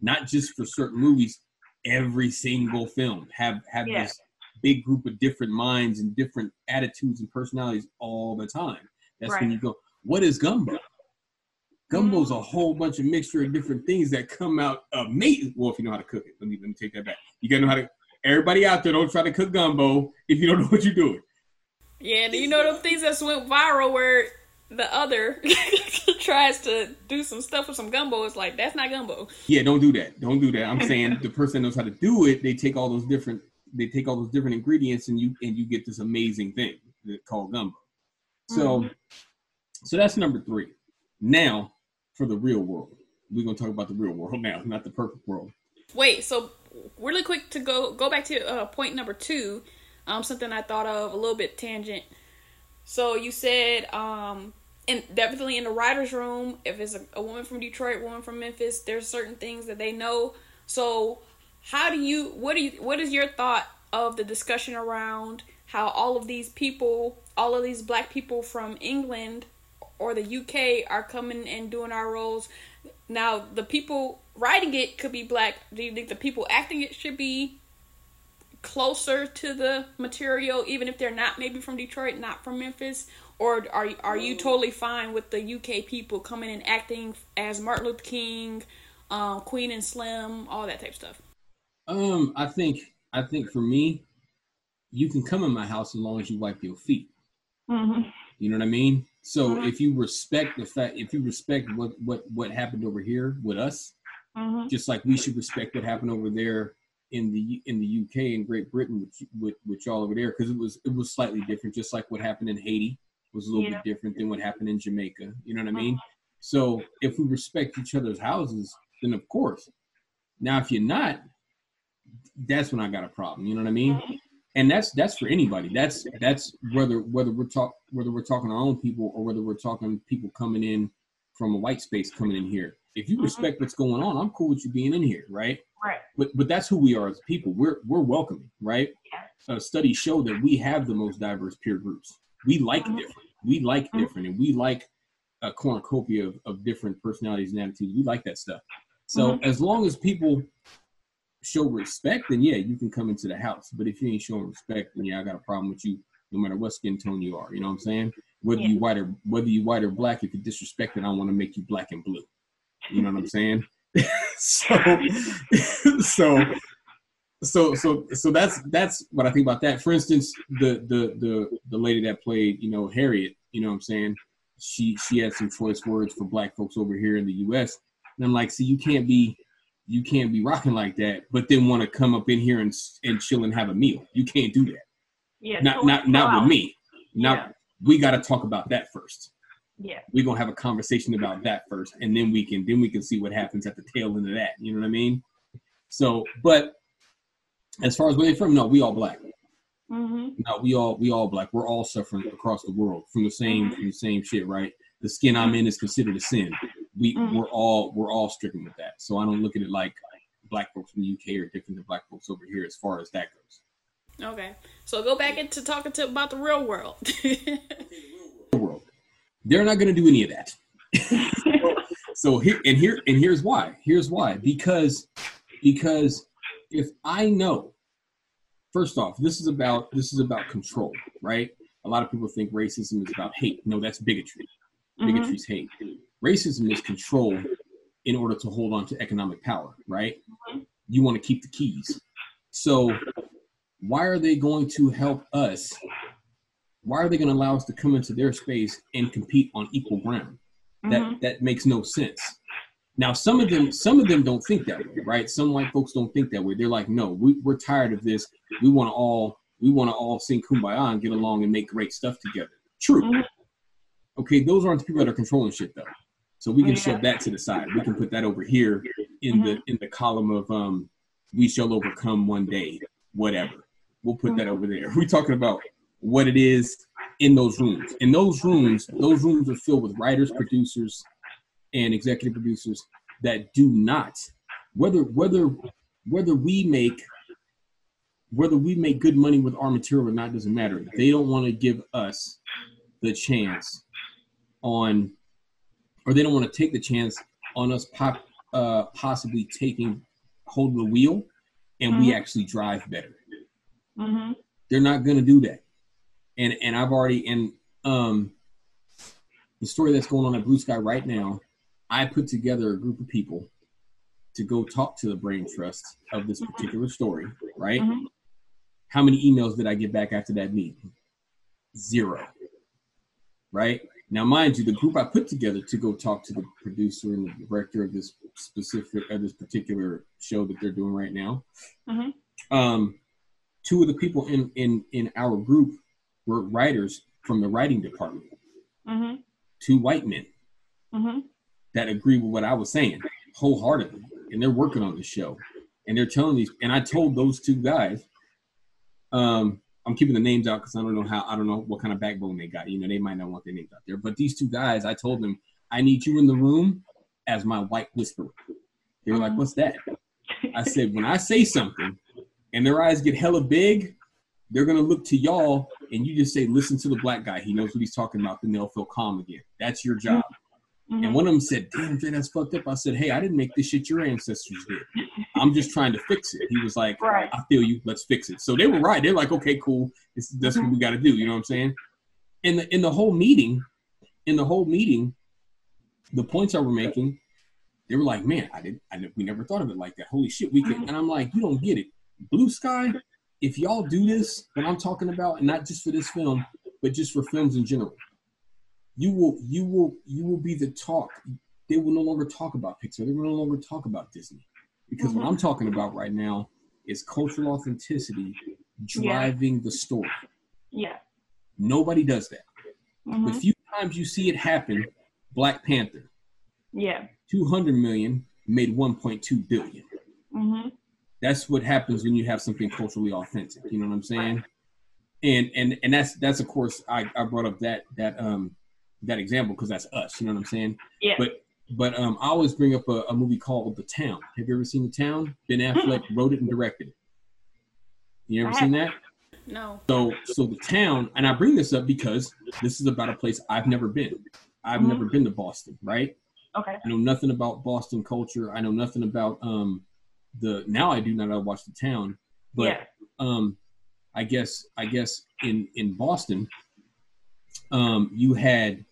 not just for certain movies. Every single film have have Yeah. this big group of different minds and different attitudes and personalities all the time. That's when you go, what is gumbo? Gumbo's a mm. whole bunch of mixture of different things that come out of meat. Well, if you know how to cook it, let me let me take that back. You gotta know how to. Everybody out there, don't try to cook gumbo if you don't know [laughs] what you're doing. yeah, do you know them things that went viral where the other [laughs] tries to do some stuff with some gumbo? It's like that's not gumbo. Yeah, don't do that. Don't do that. I'm saying the person knows how to do it, they take all those different they take all those different ingredients and you and you get this amazing thing called gumbo. So mm. So that's number three. Now for the real world. We're gonna talk about the real world [laughs] now, not the perfect world. Wait, so really quick to go go back to uh, point number two. Um, something I thought of a little bit tangent. So you said, um, and definitely in the writers' room, if it's a, a woman from Detroit, woman from Memphis, there's certain things that they know. So how do you? What do you? What is your thought of the discussion around how all of these people, all of these black people from England or the UK are coming and doing our roles? Now, the people writing it could be black. Do you think the people acting it should be closer to the material, even if they're not maybe from Detroit, not from Memphis? Or are are you totally fine with the UK people coming and acting as Martin Luther King, um, Queen and Slim, all that type of stuff? Um, I think I think for me, you can come in my house as long as you wipe your feet. Mhm. You know what I mean? So Mhm. if you respect the fact, if you respect what what what happened over here with us, Mhm. just like we should respect what happened over there in the in the UK and Great Britain with with, with y'all over there, because it was it was slightly different. Just like what happened in Haiti was a little Yeah. bit different than what happened in Jamaica. You know what I mean? So if we respect each other's houses, then of course. Now if you're not, that's when I got a problem. You know what I mean? And that's that's for anybody. That's that's whether whether we're talk whether we're talking our own people or whether we're talking people coming in from a white space coming in here. If you Mhm. respect what's going on, I'm cool with you being in here, right? Right. But but that's who we are as people. We're we're welcoming, right? Uh, studies show that we have the most diverse peer groups. We like Mhm. different. We like Mhm. different, and we like a cornucopia of, of different personalities and attitudes. We like that stuff. So Mhm. as long as people show respect, then yeah, you can come into the house. But if you ain't showing respect, then yeah, I got a problem with you, no matter what skin tone you are. You know what I'm saying? Whether Yeah. you white or whether you white or black, if you disrespect it, I want to make you black and blue. You know what I'm saying? [laughs] so, [laughs] so, so, so, so that's that's what I think about that. For instance, the the the the lady that played, you know, Harriet. You know what I'm saying? She she had some choice words for black folks over here in the U.S. And I'm like, see, you can't be you can't be rocking like that, but then want to come up in here and and chill and have a meal. You can't do that. Yeah. Not so not not out. with me. Now Yeah. we got to talk about that first. Yeah. We're gonna have a conversation about that first, and then we can then we can see what happens at the tail end of that. You know what I mean? So, but as far as where they from, no, we all black. Mm-hmm. No, we all we all black. We're all suffering across the world from the same Mhm. from the same shit, right? The skin I'm in is considered a sin. We Mhm. we're all we're all stricken with that. So I don't look at it like black folks from the UK are different than black folks over here as far as that goes. Okay, so go back into talking to about the real world. [laughs] The world, they're not going to do any of that. [laughs] so here and here and here's why. Here's why. Because because if I know, first off, this is about this is about control, right? A lot of people think racism is about hate. No, that's bigotry. Mhm. bigotry's hate. Racism is control in order to hold on to economic power, right? You want to keep the keys. So why are they going to help us? Why are they going to allow us to come into their space and compete on equal ground? That Mhm. that makes no sense. Now some of them some of them don't think that way, right? Some white folks don't think that way. They're like, no, we, we're tired of this. We want to all we want to all sing kumbaya and get along and make great stuff together. True. Mhm. Okay, those aren't the people that are controlling shit though. So we can Yeah. shove that to the side. We can put that over here in the in the column of um we shall overcome one day, whatever. We'll put that over there. [laughs] We're talking about what it is in those rooms. In those rooms, those rooms are filled with writers, producers, and executive producers that do not whether whether whether we make whether we make good money with our material or not doesn't matter. They don't want to give us the chance on, or they don't want to take the chance on us pop, uh, possibly taking hold of the wheel and we Mhm. actually drive better. Mhm. They're not going to do that. And and I've already and um the story that's going on at Blue Sky right now, I put together a group of people to go talk to the brain trust of this particular story, right? Mhm. How many emails did I get back after that meeting? Zero. Right? Now, mind you, the group I put together to go talk to the producer and the director of this specific of this particular show that they're doing right now. Mhm. Um, two of the people in in in our group were writers from the writing department. Mhm. Two white men Mhm. that agree with what I was saying wholeheartedly, and they're working on the show, and they're telling these. And I told those two guys, um, I'm keeping the names out because I don't know how I don't know what kind of backbone they got. You know, they might not want their names out there. But these two guys, I told them, I need you in the room as my white whisperer. They were like, "What's that?" I said, "When I say something, and their eyes get hella big." They're gonna look to y'all, and you just say, "Listen to the black guy. He knows what he's talking about." Then they'll feel calm again. That's your job. And Mhm. one of them said, Damn, Jay, that's fucked up. I said, Hey, I didn't make this shit your ancestors did. I'm just trying to fix it. He was like, Right. I feel you. Let's fix it. So they were right. They're like, Okay, cool. This, that's what we got to do. You know what I'm saying? In the, in the whole meeting, in the whole meeting, the points I were making, they were like, Man, I didn't, I we never thought of it like that. Holy shit, we can. And I'm like, You don't get it. Blue Sky, if y'all do this, what I'm talking about, and not just for this film, but just for films in general, you will you will you will be the talk. They will no longer talk about Pixar. They will no longer talk about Disney. Because what I'm talking about right now is cultural authenticity driving the story. Yeah. Nobody does that. The Mhm. few times you see it happen, Black Panther, Yeah. 200 million made 1.2 billion. Mm-hmm. That's what happens when you have something culturally authentic. You know what I'm saying? And and and that's that's of course I, I brought up that that um that example because that's us. You know what I'm saying? Yeah. But but um I always bring up a, a movie called The Town. Have you ever seen The Town? Ben Affleck wrote it and directed it. You ever seen that? No. So so The Town, and I bring this up because this is about a place I've never been. I've Mhm. never been to Boston, right? Okay. I know nothing about Boston culture. I know nothing about um the now I do now that I watch the town. But yeah. um I guess I guess in in Boston um you had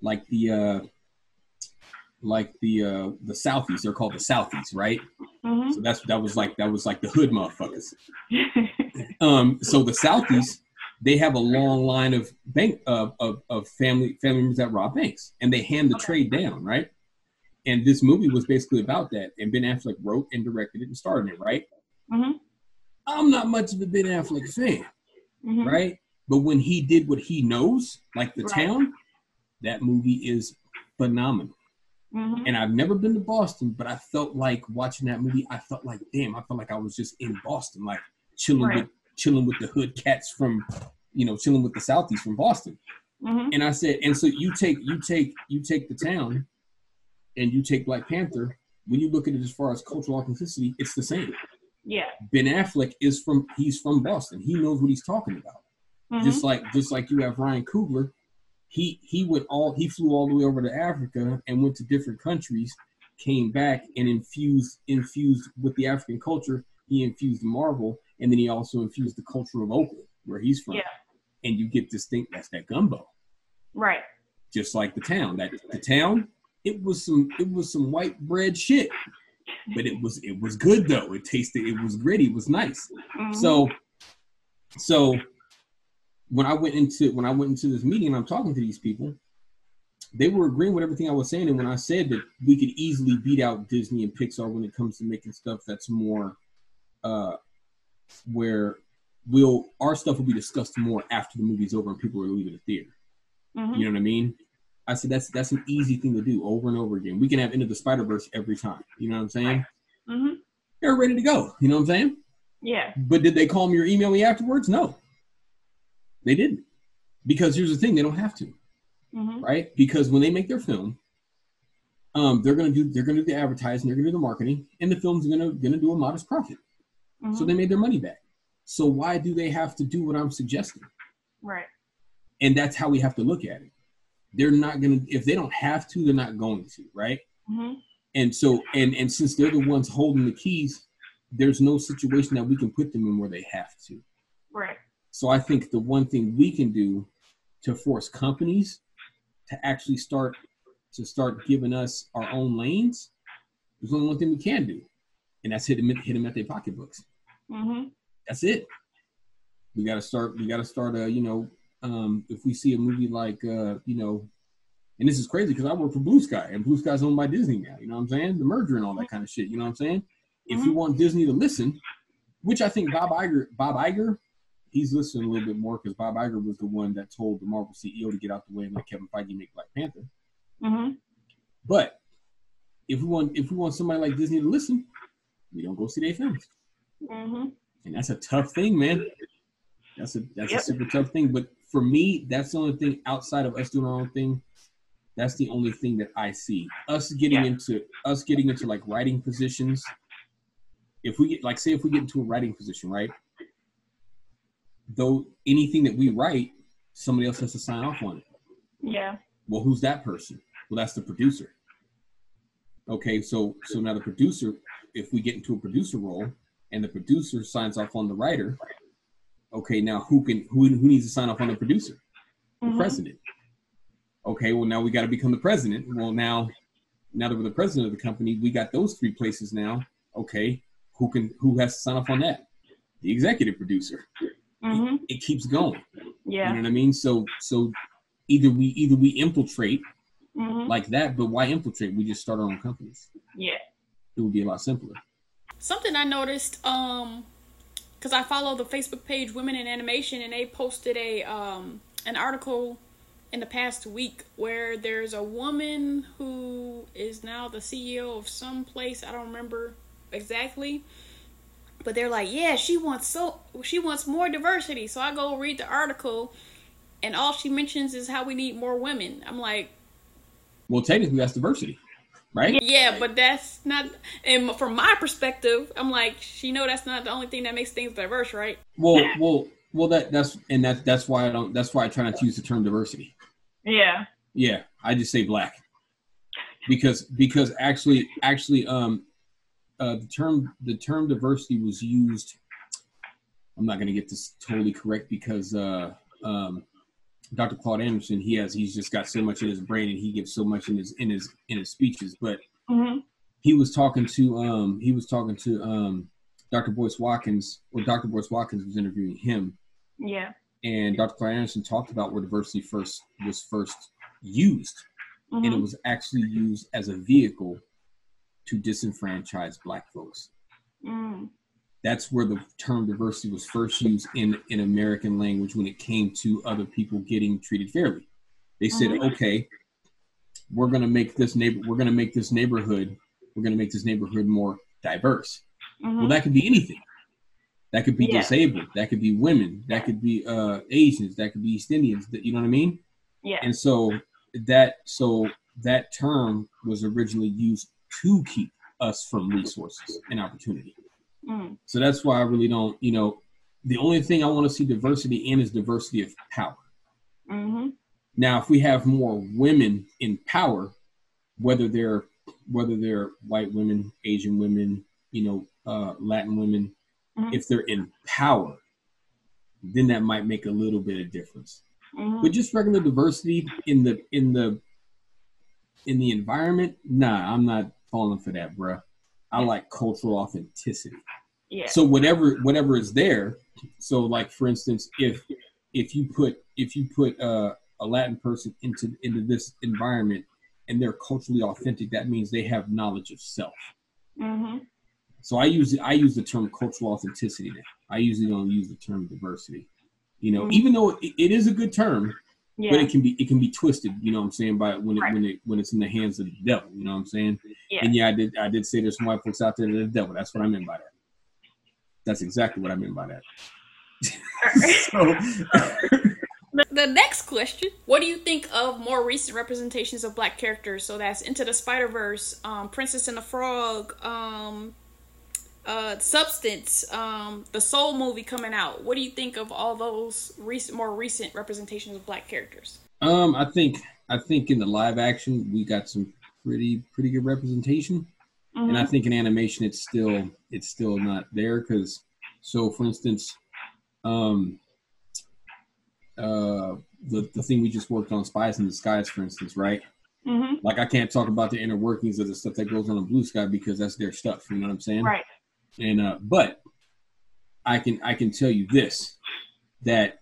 like the uh like the uh the Southies, they're called the Southies, right? Mhm. So that's that was like that was like the hood motherfuckers. [laughs] Um so the Southies they have a long line of bank of, of, of family family members that rob banks and they hand the Okay. trade down, right? And this movie was basically about that. And Ben Affleck wrote and directed it and starred in it, right? Mhm. I'm not much of a Ben Affleck fan, Mhm. right? But when he did what he knows, like the Right. town, that movie is phenomenal. Mhm. And I've never been to Boston, but I felt like watching that movie, I felt like, damn, I felt like I was just in Boston, like chilling Right. with chilling with the hood cats from, you know, chilling with the Southies from Boston. Mhm. And I said, and so you take you take you take the town and you take Black Panther, when you look at it as far as cultural authenticity, it's the same. Yeah. Ben Affleck is from he's from Boston. He knows what he's talking about. Mhm. Just like just like you have Ryan Coogler, he he went all he flew all the way over to Africa and went to different countries, came back and infused infused with the African culture. He infused Marvel, and then he also infused the culture of Oakland, where he's from. Yeah. And you get this thing that's that gumbo, Right. just like the town. That the town, it was some it was some white bread shit, but it was it was good though. It tasted it was gritty. It was nice. Mhm. So, so when I went into when I went into this meeting and I'm talking to these people, they were agreeing with everything I was saying. And when I said that we could easily beat out Disney and Pixar when it comes to making stuff that's more, uh, where we'll our stuff will be discussed more after the movie's over and people are leaving the theater. Mhm. You know what I mean? I said that's that's an easy thing to do over and over again. We can have Into the Spider Verse every time. You know what I'm saying? Mhm. They're ready to go. You know what I'm saying? Yeah. But did they call me or email me afterwards? No, they didn't. Because here's the thing: they don't have to, Mhm. right? Because when they make their film, um, they're gonna do they're gonna do the advertising, they're gonna do the marketing, and the film's gonna gonna do a modest profit. Mhm. So they made their money back. So why do they have to do what I'm suggesting? right. And that's how we have to look at it. They're not gonna if they don't have to, they're not going to, right? Mhm. And so and and since they're the ones holding the keys, there's no situation that we can put them in where they have to. Right. So I think the one thing we can do to force companies to actually start to start giving us our own lanes, there's only one thing we can do, and that's hit them hit them at their pocketbooks. Mhm. That's it. We got to start. We got to start. Uh, you know, um, if we see a movie like, uh, you know, and this is crazy because I work for Blue Sky, and Blue Sky's owned by Disney now. You know what I'm saying? The merger and all that kind of shit. You know what I'm saying? If you want Disney to listen, which I think Bob Iger, Bob Iger, he's listening a little bit more because Bob Iger was the one that told the Marvel CEO to get out the way and let Kevin Feige make Black Panther. Mhm. But if we want, if we want somebody like Disney to listen, we don't go see their films. Mhm. and that's a tough thing, man. That's a that's Yep. a super tough thing. But for me, that's the only thing outside of us doing our own thing. That's the only thing that I see us getting Yeah. into us getting into like writing positions. If we get like say if we get into a writing position, right? Though anything that we write, somebody else has to sign off on it. Yeah. Well, who's that person? Well, that's the producer. Okay, so so now the producer, if we get into a producer role and the producer signs off on the writer, okay, now who can who who needs to sign off on the producer? The Mhm. president. Okay, well now we got to become the president. Well now, now that we're the president of the company, we got those three places now. Okay, who can who has to sign off on that? The executive producer. Mhm. It keeps going. Yeah. You Yeah. know what I mean? So so either we either we infiltrate Mhm. like that, but why infiltrate? We just start our own companies. Yeah. It would be a lot simpler. Something I noticed, um, because I follow the Facebook page Women in Animation, and they posted a um an article in the past week where there's a woman who is now the CEO of some place I don't remember exactly, but they're like, yeah, she wants so she wants more diversity. So I go read the article, and all she mentions is how we need more women. I'm like, Well, technically, that's diversity, right? yeah, but that's not. And from my perspective, I'm like, she know that's not the only thing that makes things diverse, right? Well, well, well. That that's and that's that's why I don't. That's why I try not to use the term diversity. Yeah. Yeah, I just say black because because actually actually um uh the term the term diversity was used. I'm not going to get this totally correct because uh um Dr. Claude Anderson he has he's just got so much in his brain and he gives so much in his in his in his speeches, but Mhm. he was talking to um he was talking to um Dr. Boyce Watkins or Dr. Boyce Watkins was interviewing him Yeah. and Dr. Claude Anderson talked about where diversity first was first used and it Mhm. was actually used as a vehicle to disenfranchise black folks. Mm. That's where the term diversity was first used in in American language when it came to other people getting treated fairly. They said, Mhm. "Okay, we're going to make this neighbor we're to make this neighborhood we're going to make this neighborhood more diverse." Well, Mhm. that could be anything. That could be Yeah. disabled. That could be women. That could be uh, Asians. That could be East Indians. that- You know what I mean? Yeah. And so that so that term was originally used to keep us from resources and opportunity. Mm. So that's why I really don't. You know, the only thing I want to see diversity in is diversity of power. Mhm. Now, if we have more women in power, whether they're whether they're white women, Asian women, you know, uh, Latin women, Mhm. if they're in power, then that might make a little bit of difference. Mhm. But just regular diversity in the in the in the environment, nah, I'm not falling for that, bruh. I like cultural authenticity Yeah. so whatever whatever is there so like for instance if if you put if you put uh, a latin person into into this environment and they're culturally authentic that means they have knowledge of self Mm-hmm. so i use i use the term cultural authenticity now i usually don't use the term diversity you know Mhm. even though it, it is a good term Yeah. but it can be it can be twisted. You know what I'm saying by when it Right. when it when it's in the hands of the devil. You know what I'm saying? Yeah. And yeah, I did I did say there's some white folks out there that are the devil. That's what I meant by that. That's exactly what I meant by that. [laughs] so, The, [laughs] the next question: What do you think of more recent representations of black characters? So that's Into the Spider Verse, um, Princess and the Frog, um, uh, Substance, um, the Soul movie coming out. What do you think of all those recent, more recent representations of black characters? um, I think I think in the live action we got some pretty pretty good representation. Mhm. and I think in animation it's still it's still not there because so for instance, um, uh, the the thing we just worked on, Spies in Disguise, for instance, right? Mhm. Like I can't talk about the inner workings of the stuff that goes on in Blue Sky because that's their stuff. You know what I'm saying? Right. And uh, but I can I can tell you this that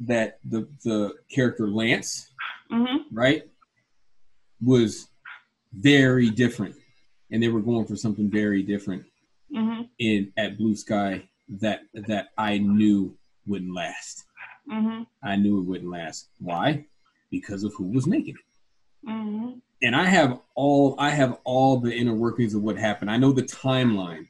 that the the character Lance Mhm. right was very different and they were going for something very different Mhm. in at blue sky that that i knew wouldn't last Mhm. i knew it wouldn't last why because of who was making it Mhm. and i have all i have all the inner workings of what happened i know the timeline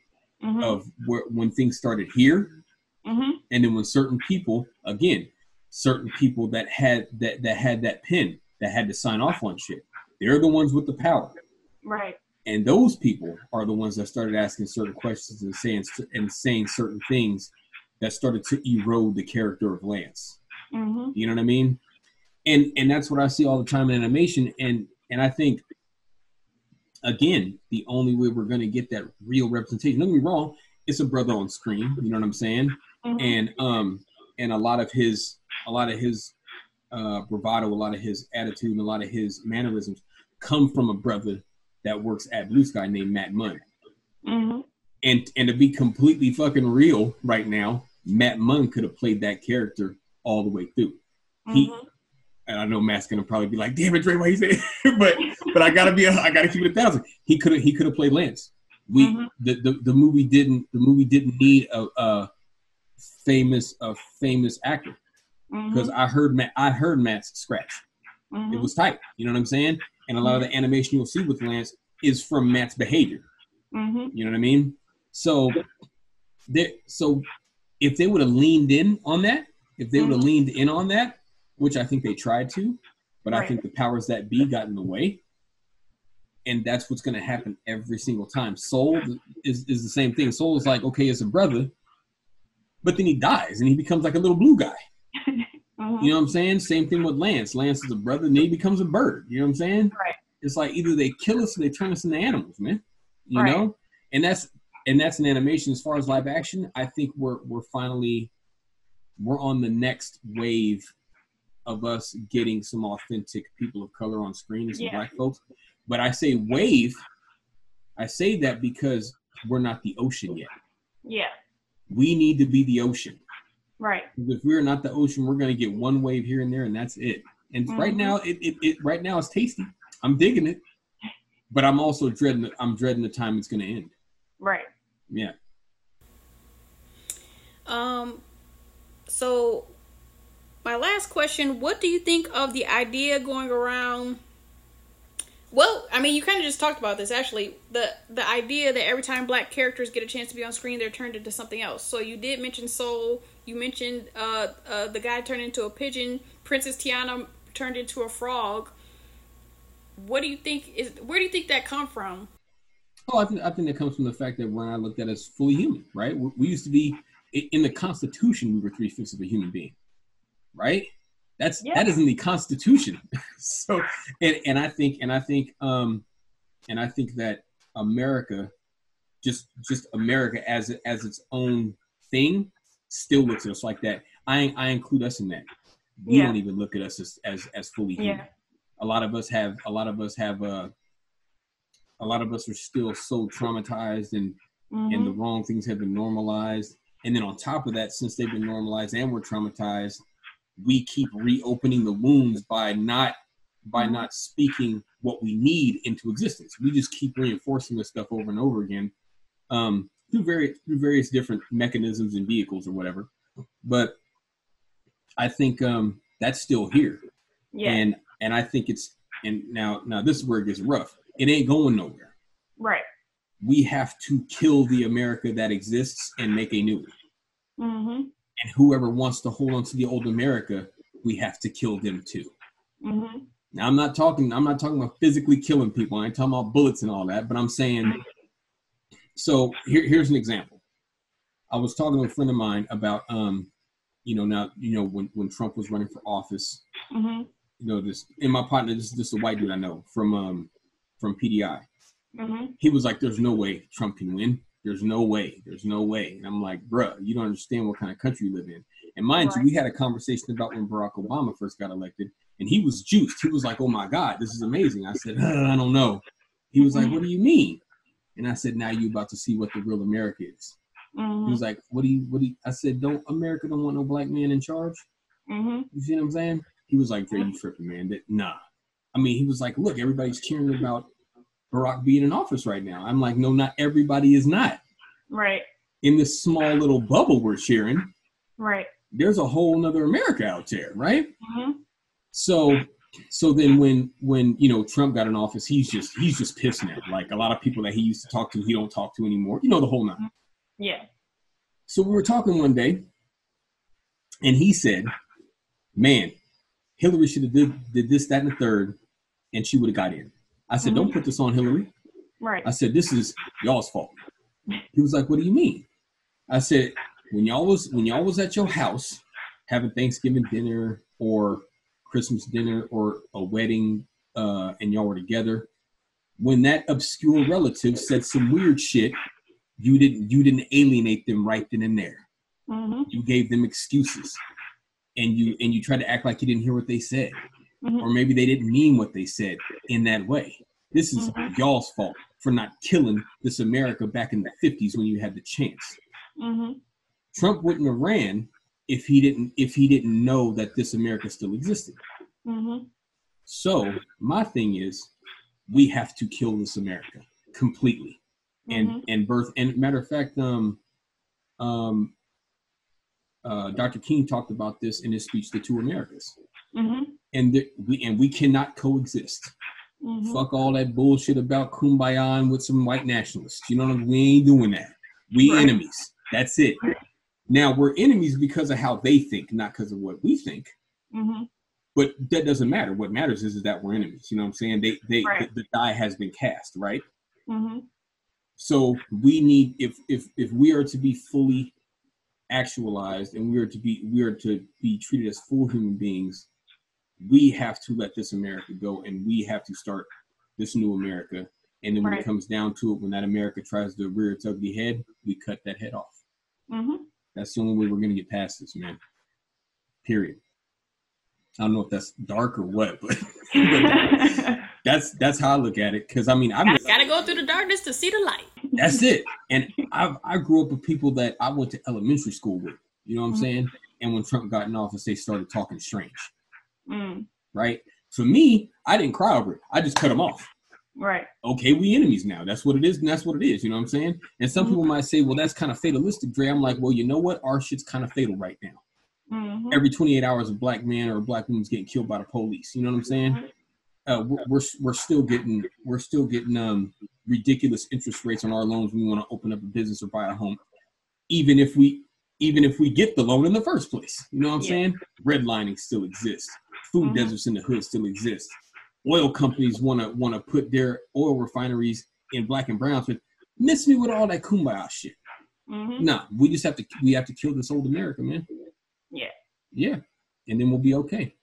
Mhm. of where, when things started here Mhm. and then when certain people again certain people that had that that had that pin that had to sign off on shit they're the ones with the power Right. and those people are the ones that started asking certain questions and saying and saying certain things that started to erode the character of Lance. Mhm. You know what I mean? And and that's what I see all the time in animation. And and I think again, the only way we're gonna get that real representation, don't get me wrong, it's a brother on screen, you know what I'm saying? Mhm. And um and a lot of his a lot of his uh bravado, a lot of his attitude, and a lot of his mannerisms come from a brother that works at Blue Sky named Matt Munn. Mhm. And and to be completely fucking real right now, Matt Munn could have played that character all the way through. He Mhm. And I know Matt's gonna probably be like, "Damn it, Dre, why you say?" but but I gotta be, a, I gotta keep it a thousand. He could have, he could have played Lance. We Mhm. the, the the movie didn't the movie didn't need a, a famous a famous actor because Mhm. I heard Matt I heard Matt's scratch. It Mhm. was tight. You know what I'm saying? And a lot of the animation you'll see with Lance is from Matt's behavior. Mhm. You know what I mean? So, there. So, if they would have leaned in on that, if they would have Mhm. leaned in on that, which I think they tried to, but I think the powers that be got in the way, and that's what's going to happen every single time. Soul is is the same thing. Soul is like, okay, it's a brother, but then he dies and he becomes like a little blue guy. Mhm. [laughs] You know what I'm saying? Same thing with Lance. Lance is a brother, and then he becomes a bird. You know what I'm saying? Right. It's like either they kill us or they turn us into animals, man. You Right. know? And that's and that's an animation. As far as live action, I think we're we're finally we're on the next wave of us getting some authentic people of color on screen and some Yeah. black folks. But I say wave, I say that because we're not the ocean yet. Yeah. We need to be the ocean. Right. If we're not the ocean, we're gonna get one wave here and there, and that's it. And right Mhm. now, it, it, it right now it's tasty. I'm digging it, but I'm also dreading. The, I'm dreading the time it's gonna end. Right. Yeah. Um, so my last question: What do you think of the idea going around? Well, I mean, you kind of just talked about this actually. The the idea that every time black characters get a chance to be on screen, they're turned into something else. So you did mention Soul. You mentioned uh, uh, the guy turned into a pigeon. Princess Tiana turned into a frog. What do you think is? Where do you think that come from? Oh, I think I think that comes from the fact that we're not looked at as fully human, right? We, we used to be in the Constitution. We were three fifths of a human being, right? That's Yeah. that is in the Constitution. [laughs] so, and and I think and I think um, and I think that America, just just America as it- as its own thing, still looks at us like that. I I include us in that. We Yeah. don't even look at us as as, as fully human. Yeah. A lot of us have a lot of us have uh, a lot of us are still so traumatized and and the Mhm. wrong things have been normalized. And then on top of that, since they've been normalized and we're traumatized, we keep reopening the wounds by not by not speaking what we need into existence. We just keep reinforcing this stuff over and over again um, through various through various different mechanisms and vehicles or whatever. But I think um, that's still here. Yeah. And and I think it's and now now this is where it gets rough. It ain't going nowhere. right. We have to kill the America that exists and make a new one. Mhm. And whoever wants to hold on to the old America, we have to kill them too. Mhm. Now I'm not talking I'm not talking about physically killing people. I ain't talking about bullets and all that, but I'm saying so here, here's an example. I was talking to a friend of mine about um, you know, now you know when when Trump was running for office, Mhm. you know, this in my partner, this this is a white dude I know from um from PDI. Mhm. He was like, There's no way Trump can win. There's no way. There's no way. And I'm like, bruh, you don't understand what kind of country you live in. And mind you, we had a conversation about when Barack Obama first got elected, and he was juiced. He was like, "Oh my God, this is amazing." I said, "I don't know." He was like, "What do you mean?" And I said, "Now you about to see what the real America is." He Mhm. was like, "What do you? What do you?" I said, "Don't America don't want no black man in charge." Mhm. You see what I'm saying? He was like, "Dre, you tripping, man? That nah." I mean, he was like, "Look, everybody's cheering about Barack being in office right now." I'm like, "No, not everybody is not." Right. In this small little bubble we're sharing. Right. there's a whole nother America out there, right? Mhm. So so then when when you know Trump got in office, he's just he's just pissed now. Like a lot of people that he used to talk to, he don't talk to anymore. You know the whole nine. Yeah. So we were talking one day, and he said, "Man, Hillary should have did, did this, that, and the third, and she would have got in." I said, "Don't put this on Hillary." Right. I said, "This is y'all's fault." He was like, "What do you mean?" I said, "When y'all was when y'all was at your house having Thanksgiving dinner or Christmas dinner or a wedding, uh, and y'all were together, when that obscure relative said some weird shit, you didn't you didn't alienate them right then and there. Mhm. You gave them excuses, and you and you tried to act like you didn't hear what they said, Mhm. or maybe they didn't mean what they said in that way." This is Mhm. y'all's fault for not killing this America back in the 50s when you had the chance. Mhm. Trump wouldn't have ran if he didn't if he didn't know that this America still existed. Mhm. So my thing is we have to kill this America completely. And Mhm. and birth and matter of fact, um um uh, Dr. King talked about this in his speech, The Two Americas. Mhm. And the, we and we cannot coexist. Mhm. Fuck all that bullshit about kumbaya and with some white nationalists. You know what I mean? We ain't doing that. We Right. enemies. That's it. Now we're enemies because of how they think, not because of what we think. Mhm. But that doesn't matter. What matters is, is that we're enemies. You know what I'm saying? They they Right. the, the die has been cast, right? Mhm. So we need if if if we are to be fully actualized and we are to be we are to be treated as full human beings, we have to let this America go and we have to start this new America. And then when Right. it comes down to it, when that America tries to rear its ugly head, we cut that head off. Mhm. That's the only way we're gonna get past this, man. Period. I don't know if that's dark or what, but, but [laughs] that's that's how I look at it. Because I mean, I've Gotta go through the darkness to see the light. That's it. And I I grew up with people that I went to elementary school with. You know what I'm Mhm. saying? And when Trump got in office, they started talking strange, Mm. right? For me, I didn't cry over it. I just cut them off. Right. Okay, we enemies now. That's what it is, and that's what it is. You know what I'm saying? And some Mhm. people might say, well, that's kind of fatalistic, Dre. I'm like, well, you know what? Our shit's kind of fatal right now. Mhm. Every 28 hours, a black man or a black woman's getting killed by the police. You know what I'm saying? uh, we're, we're we're still getting we're still getting um ridiculous interest rates on our loans when we want to open up a business or buy a home, even if we even if we get the loan in the first place. You know what I'm Yeah. saying? Redlining still exists. Food Mhm. deserts in the hood still exist. Oil companies want to want to put their oil refineries in black and brown. But miss me with all that kumbaya shit. Mhm. Nah, we just have to we have to kill this old America, man. Yeah. Yeah, and then we'll be okay.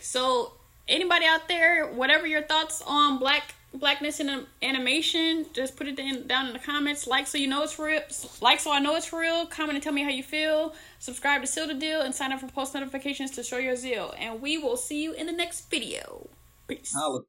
So, anybody out there, whatever your thoughts on black blackness in animation, just put it in, down in the comments. Like so you know it's real. Like so I know it's real. Comment and tell me how you feel. Subscribe to Seal the Deal and sign up for post notifications to show your zeal. And we will see you in the next video. Peace. Holla.